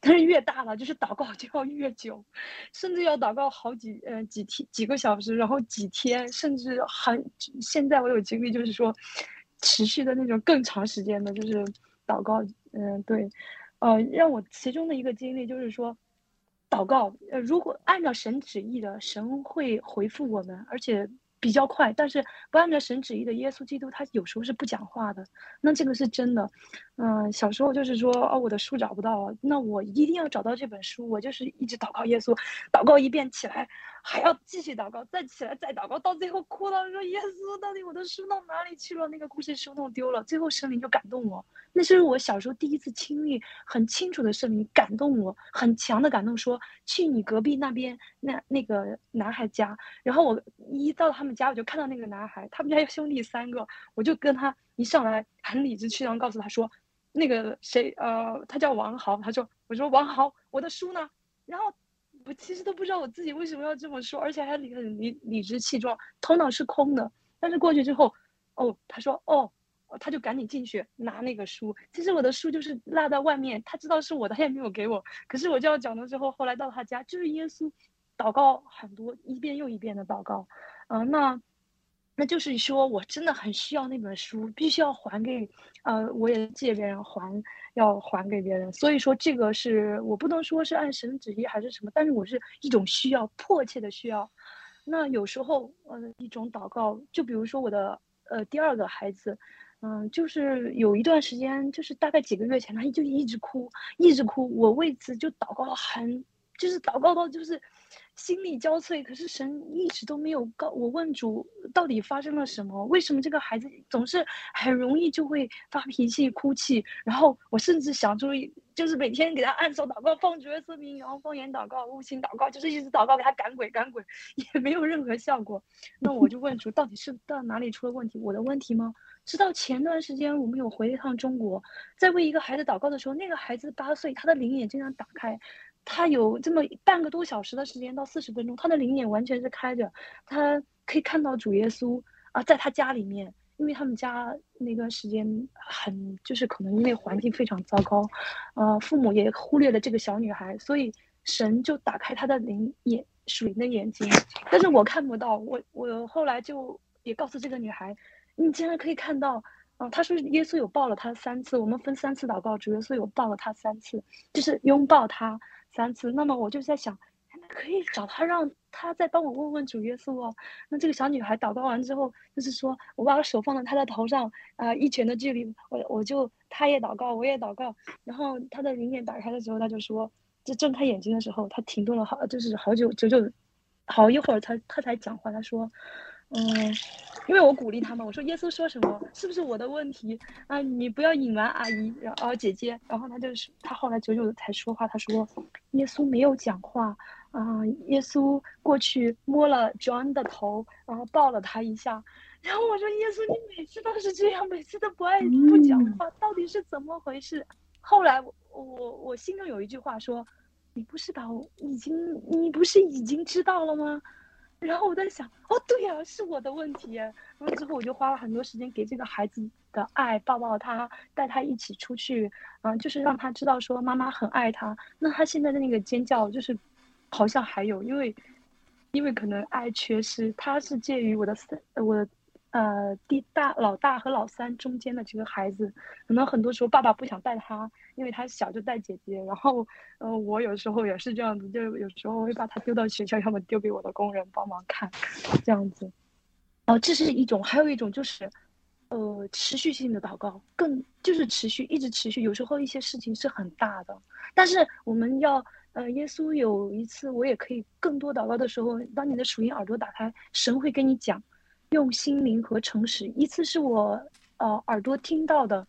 但是越大了就是祷告就要越久，甚至要祷告好几呃几天几个小时，然后几天，甚至很现在我有经历就是说。持续的那种更长时间的，就是祷告，嗯，对，呃，让我其中的一个经历就是说，祷告，呃，如果按照神旨意的，神会回复我们，而且。比较快，但是不按照神旨意的耶稣基督，他有时候是不讲话的。那这个是真的。嗯，小时候就是说，哦，我的书找不到，那我一定要找到这本书。我就是一直祷告耶稣，祷告一遍起来，还要继续祷告，再起来再祷告，到最后哭了，说耶稣，到底我的书到哪里去了？那个故事书弄丢了。最后圣灵就感动我，那是我小时候第一次经历很清楚的圣灵感动我，很强的感动，说去你隔壁那边那那个男孩家。然后我一到他们。家我就看到那个男孩，他们家有兄弟三个，我就跟他一上来很理直气壮告诉他说，那个谁呃，他叫王豪，他说我说王豪，我的书呢？然后我其实都不知道我自己为什么要这么说，而且还理很理理直气壮，头脑是空的。但是过去之后，哦，他说哦，他就赶紧进去拿那个书。其实我的书就是落在外面，他知道是我的，他也没有给我。可是我就要讲了之后，后来到他家就是耶稣，祷告很多，一遍又一遍的祷告。嗯，那，那就是说我真的很需要那本书，必须要还给，呃，我也借别人还，要还给别人。所以说这个是我不能说是按神旨意还是什么，但是我是一种需要，迫切的需要。那有时候，呃，一种祷告，就比如说我的，呃，第二个孩子，嗯，就是有一段时间，就是大概几个月前，他就一直哭，一直哭，我为此就祷告了很，就是祷告到就是。心力交瘁，可是神一直都没有告我。问主到底发生了什么？为什么这个孩子总是很容易就会发脾气、哭泣？然后我甚至想出，就是每天给他按手祷告、放角色名，然后方言祷告、悟性祷告，就是一直祷告给他赶鬼、赶鬼，[LAUGHS] 也没有任何效果。那我就问主，到底是到哪里出了问题？我的问题吗？直到前段时间我们有回一趟中国，在为一个孩子祷告的时候，那个孩子八岁，他的灵眼经常打开。他有这么半个多小时的时间到四十分钟，他的灵眼完全是开着，他可以看到主耶稣啊，在他家里面，因为他们家那段时间很就是可能因为环境非常糟糕，呃，父母也忽略了这个小女孩，所以神就打开他的灵眼属灵的眼睛，但是我看不到，我我后来就也告诉这个女孩，你竟然可以看到，啊，他说耶稣有抱了他三次，我们分三次祷告，主耶稣有抱了他三次，就是拥抱他。三次，那么我就在想，可以找他，让他再帮我问问主耶稣哦。那这个小女孩祷告完之后，就是说我把手放在她的头上，啊，一拳的距离，我我就她也祷告，我也祷告。然后她的灵眼打开的时候，她就说，就睁开眼睛的时候，她停顿了好，就是好久久久，好一会儿，她她才讲话，她说。嗯，因为我鼓励他们，我说耶稣说什么，是不是我的问题啊？你不要隐瞒阿姨，然后姐姐，然后他就是他后来久久的才说话，他说耶稣没有讲话。啊，耶稣过去摸了 John 的头，然后抱了他一下，然后我说耶稣你每次都是这样，每次都不爱不讲话，到底是怎么回事？后来我我我心中有一句话说，你不是把我已经你不是已经知道了吗？然后我在想，哦，对呀，是我的问题。然后之后我就花了很多时间给这个孩子的爱，抱抱他，带他一起出去，嗯，就是让他知道说妈妈很爱他。那他现在的那个尖叫，就是好像还有，因为因为可能爱缺失，他是介于我的三我的。呃，第大老大和老三中间的这个孩子，可能很多时候爸爸不想带他，因为他小就带姐姐。然后，呃，我有时候也是这样子，就有时候会把他丢到学校，要么丢给我的工人帮忙看，这样子。哦，这是一种，还有一种就是，呃，持续性的祷告，更就是持续，一直持续。有时候一些事情是很大的，但是我们要，呃，耶稣有一次我也可以更多祷告的时候，当你的属灵耳朵打开，神会跟你讲。用心灵和诚实，一次是我呃耳朵听到的，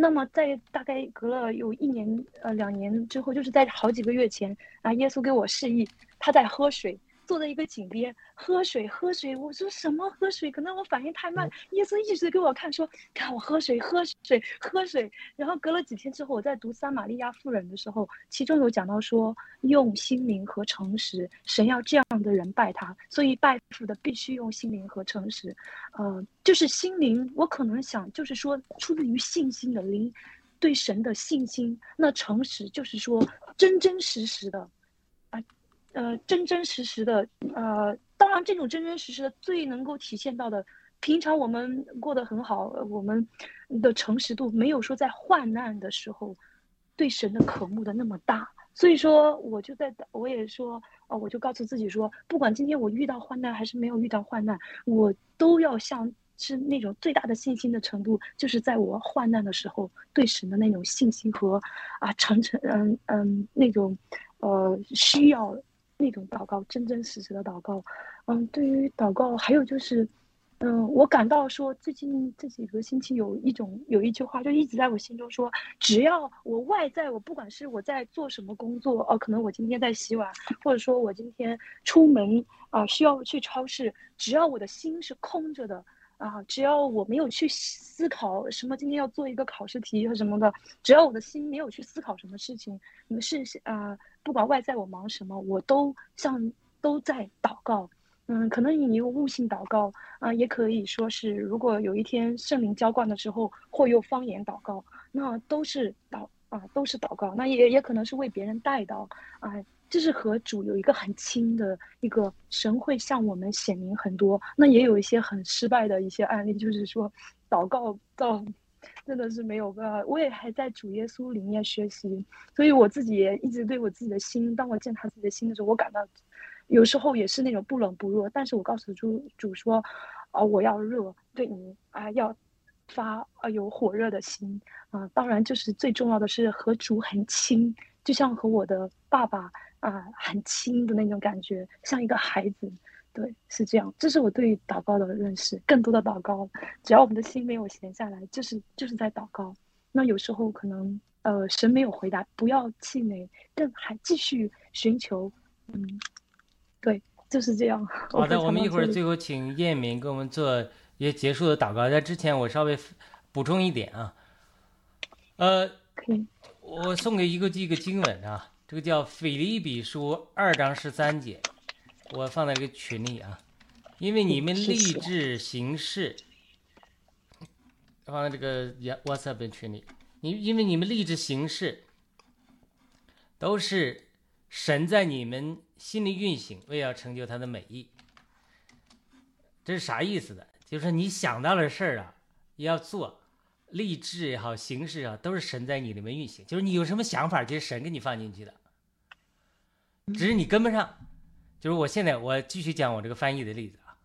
那么在大概隔了有一年呃两年之后，就是在好几个月前啊，耶稣给我示意，他在喝水。坐在一个井边喝水，喝水。我说什么喝水？可能我反应太慢。耶稣一直给我看，说看我喝水，喝水，喝水。然后隔了几天之后，我在读撒玛利亚妇人的时候，其中有讲到说，用心灵和诚实，神要这样的人拜他，所以拜父的必须用心灵和诚实。呃，就是心灵，我可能想就是说出自于信心的灵，对神的信心。那诚实就是说真真实实的。呃，真真实实的，呃，当然，这种真真实实的最能够体现到的，平常我们过得很好，我们的诚实度没有说在患难的时候，对神的渴慕的那么大。所以说，我就在，我也说，啊，我就告诉自己说，不管今天我遇到患难还是没有遇到患难，我都要像是那种最大的信心的程度，就是在我患难的时候，对神的那种信心和啊，诚诚，嗯嗯，那种呃需要。那种祷告，真真实实的祷告，嗯，对于祷告，还有就是，嗯，我感到说，最近这几个星期有一种有一句话，就一直在我心中说，只要我外在，我不管是我在做什么工作，哦，可能我今天在洗碗，或者说我今天出门啊，需要去超市，只要我的心是空着的。啊，只要我没有去思考什么今天要做一个考试题和什么的，只要我的心没有去思考什么事情，你是啊，不管外在我忙什么，我都像都在祷告。嗯，可能你用悟性祷告啊，也可以说是，如果有一天圣灵浇灌的时候，或用方言祷告，那都是祷啊，都是祷告。那也也可能是为别人带到啊。就是和主有一个很亲的一个神会向我们显明很多，那也有一些很失败的一些案例，就是说祷告到真的是没有办法。我也还在主耶稣里面学习，所以我自己也一直对我自己的心，当我见他自己的心的时候，我感到有时候也是那种不冷不热。但是我告诉主主说，啊，我要热，对你啊要发啊有火热的心啊。当然，就是最重要的是和主很亲，就像和我的爸爸。啊很轻的那种感觉，像一个孩子。对，是这样。这是我对祷告的认识。更多的祷告，只要我们的心没有闲下来，就是就是在祷告。那有时候可能呃神没有回答，不要气馁，更还继续寻求。嗯，对，就是这样。好的，我们一会儿最后请叶明给我们做一些结束的祷告。在之前我稍微补充一点啊，呃，我送给一个一个经文啊，这个叫《腓立比书》二章十三节。我放在这个群里啊，因为你们立志行事，放在这个 WhatsApp 群里。你因为你们立志行事，都是神在你们心里运行，为要成就他的美意。这是啥意思的？就是你想到了事儿啊，要做，立志也好，形式啊，都是神在你里面运行。就是你有什么想法，就是神给你放进去的，只是你跟不上。就是我现在我继续讲我这个翻译的例子啊，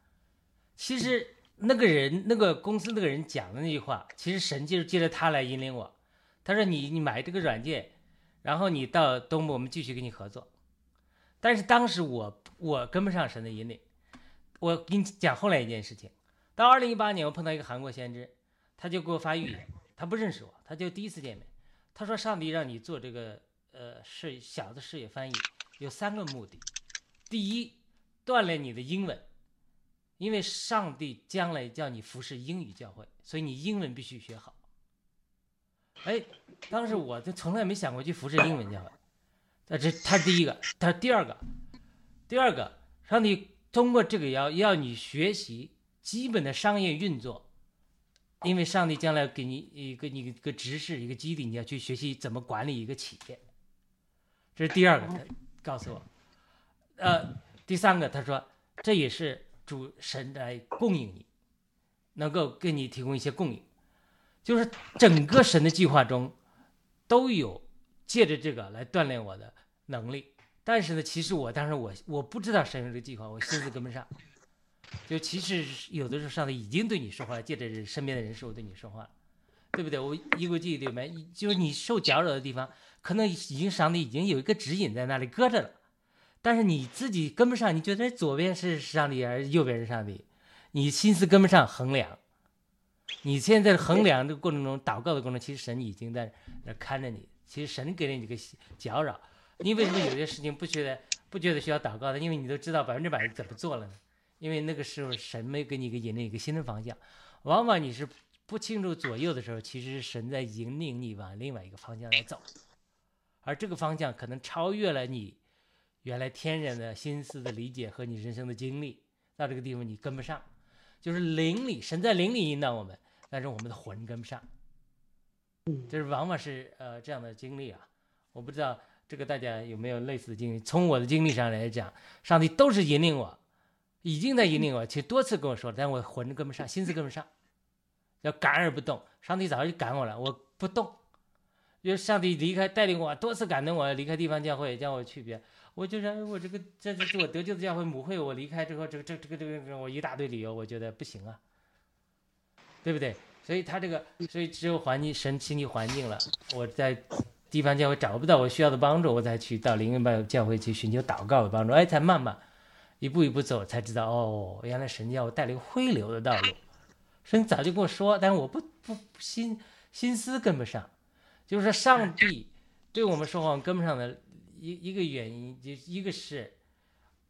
其实那个人那个公司那个人讲的那句话，其实神就是借着他来引领我。他说你你买这个软件，然后你到东部我们继续跟你合作。但是当时我我跟不上神的引领。我给你讲后来一件事情，到二零一八年我碰到一个韩国先知，他就给我发预言，他不认识我，他就第一次见面，他说上帝让你做这个呃事小的事业翻译，有三个目的。第一，锻炼你的英文，因为上帝将来叫你服侍英语教会，所以你英文必须学好。哎，当时我就从来没想过去服侍英文教会。那这他第一个，他第二个，第二个，上帝通过这个要要你学习基本的商业运作，因为上帝将来给你一个你一个指示一个基地，你要去学习怎么管理一个企业。这是第二个，他告诉我。呃，第三个，他说这也是主神来供应你，能够给你提供一些供应，就是整个神的计划中都有借着这个来锻炼我的能力。但是呢，其实我当时我我不知道神有这个计划，我心思跟不上。就其实有的时候上帝已经对你说话了，借着身边的人事物对你说话，对不对？我一个记忆里面，就是你受搅扰的地方，可能已经上帝已经有一个指引在那里搁着了。但是你自己跟不上，你觉得左边是上帝还是右边是上帝？你心思跟不上，衡量。你现在衡量这个过程中，祷告的过程，其实神已经在那看着你。其实神给了你这个搅扰。你为什么有些事情不觉得不觉得需要祷告的？因为你都知道百分之百怎么做了呢？因为那个时候神没给你一个引领一个新的方向。往往你是不清楚左右的时候，其实神在引领你往另外一个方向来走，而这个方向可能超越了你。原来天然的心思的理解和你人生的经历，到这个地方你跟不上，就是灵里神在灵里引导我们，但是我们的魂跟不上，嗯，就是往往是呃这样的经历啊。我不知道这个大家有没有类似的经历？从我的经历上来讲，上帝都是引领我，已经在引领我，其实多次跟我说，但我魂跟不上，[LAUGHS] 心思跟不上，要感而不动。上帝早就赶我了，我不动，因为上帝离开带领我多次感动我离开地方教会，叫我去别。我就说，我这个这这是我得救的教会母会，我离开之后，这个这这个这个我一大堆理由，我觉得不行啊，对不对？所以他这个，所以只有环境神心理环境了，我在地方教会找不到我需要的帮助，我才去到灵恩班教会去寻求祷告的帮助，哎，才慢慢一步一步走，才知道哦，原来神要我带领汇流的道路。神早就跟我说，但是我不不心心思跟不上，就是说上帝对我们说话跟不上的。一一个原因就一个是，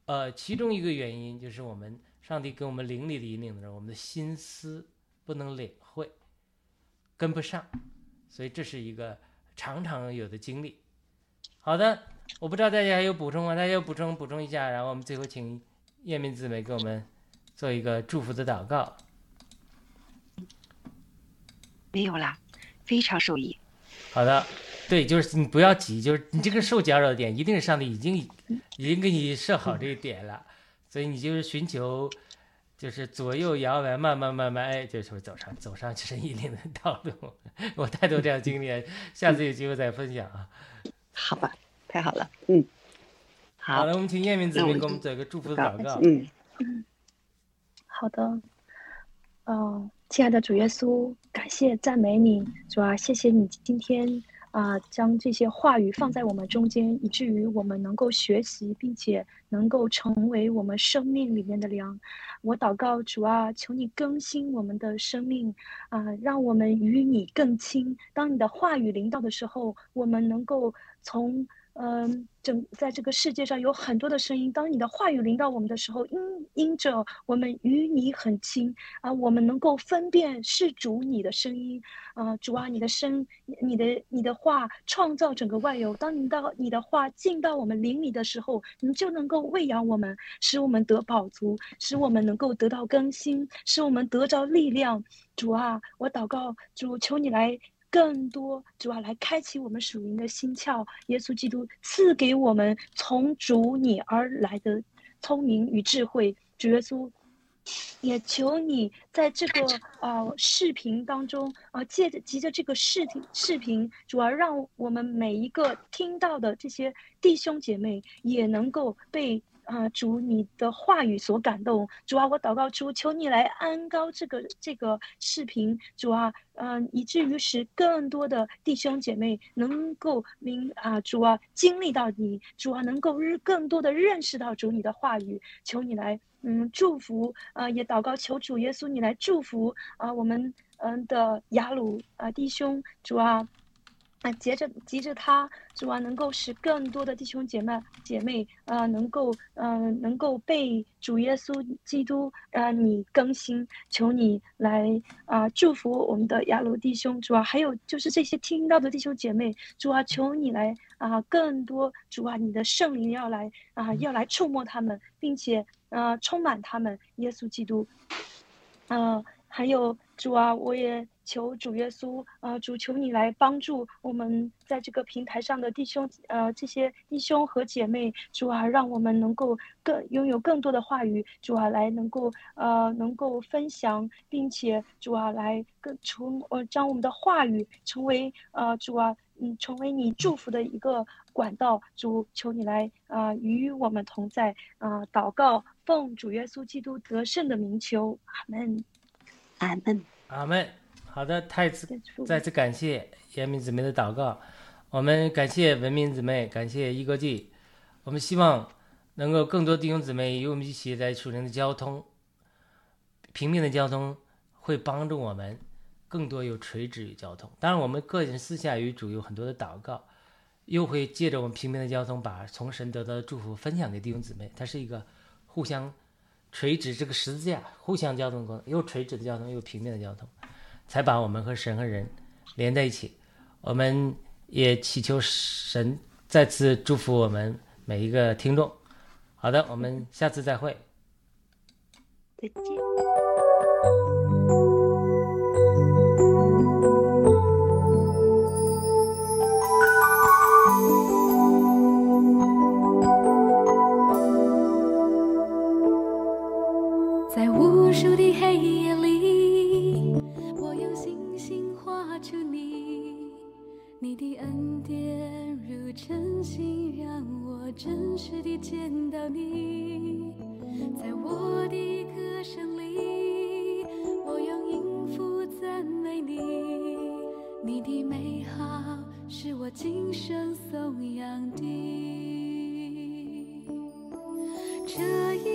呃，其中一个原因就是我们上帝给我们灵力的引领的时候，我们的心思不能领会，跟不上，所以这是一个常常有的经历。好的，我不知道大家还有补充吗？大家有补充补充一下，然后我们最后请叶明姊妹给我们做一个祝福的祷告。没有啦，非常受益。好的。对，就是你不要急，就是你这个受搅扰的点，一定是上帝已经已经给你设好这个点了，所以你就是寻求，就是左右摇摆，慢慢慢慢，哎，就是走上走上神引领的道路。[LAUGHS] 我太多这样经历，下次有机会再分享啊。好吧，太好了，嗯，好。好了，我们请叶明子给我们做一个祝福的祷告。嗯嗯，好的。哦，亲爱的主耶稣，感谢赞美你，主啊，谢谢你今天。啊，将这些话语放在我们中间，以至于我们能够学习，并且能够成为我们生命里面的粮。我祷告主啊，求你更新我们的生命啊，让我们与你更亲。当你的话语临到的时候，我们能够从。嗯，整在这个世界上有很多的声音。当你的话语临到我们的时候，因因着我们与你很亲啊，我们能够分辨是主你的声音啊，主啊，你的声，你的你的话创造整个万有。当你到你的话进到我们灵里的时候，你就能够喂养我们，使我们得饱足，使我们能够得到更新，使我们得着力量。主啊，我祷告主，求你来。更多主要，来开启我们属灵的心窍。耶稣基督赐给我们从主你而来的聪明与智慧。主耶稣，也求你在这个呃视频当中啊，借着急着这个视频视频，主要让我们每一个听到的这些弟兄姐妹也能够被。啊，主你的话语所感动，主啊，我祷告主，求你来安高这个这个视频，主啊，嗯，以至于使更多的弟兄姐妹能够明啊，主啊，经历到你，主啊，能够日更多的认识到主你的话语，求你来嗯祝福啊，也祷告求主耶稣你来祝福啊，我们嗯的雅鲁啊弟兄，主啊。啊，接着急着他，主啊，能够使更多的弟兄姐妹姐妹啊，能够嗯，能够被主耶稣基督啊，你更新，求你来啊，祝福我们的亚罗弟兄，主啊，还有就是这些听到的弟兄姐妹，主啊，求你来啊，更多主啊，你的圣灵要来啊，要来触摸他们，并且啊，充满他们，耶稣基督，嗯，还有主啊，我也。求主耶稣呃，主求你来帮助我们在这个平台上的弟兄，呃，这些弟兄和姐妹，主啊，让我们能够更拥有更多的话语，主啊，来能够呃能够分享，并且主啊来更从呃将我们的话语成为呃主啊嗯成为你祝福的一个管道，主求你来啊与我们同在。啊祷告，奉主耶稣基督得胜的名求，阿门，阿门，阿门。好的，太次再次感谢严明姊妹的祷告，我们感谢文明姊妹，感谢一国际，我们希望能够更多弟兄姊妹与我们一起在属灵的交通，平面的交通会帮助我们更多有垂直与交通。当然，我们个人私下与主有很多的祷告，又会借着我们平面的交通，把从神得到的祝福分享给弟兄姊妹。它是一个互相垂直这个十字架，互相交通过，又垂直的交通，又平面的交通。才把我们和神和人连在一起。我们也祈求神再次祝福我们每一个听众。好的，我们下次再会。再见。见到你。在我的歌声里，我用音符赞美你。你的美好是我今生颂扬的。这一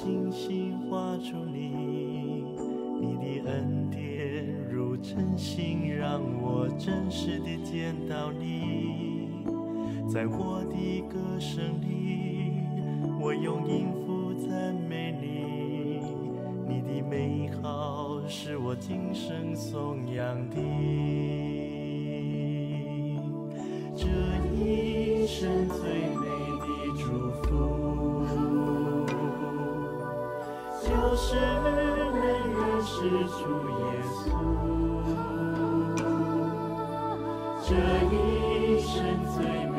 星星画出你，你的恩典如晨星，让我真实的见到你。在我的歌声里，我用音符赞美你，你的美好是我今生颂扬的。这一生最是能认识主耶稣。这一生最美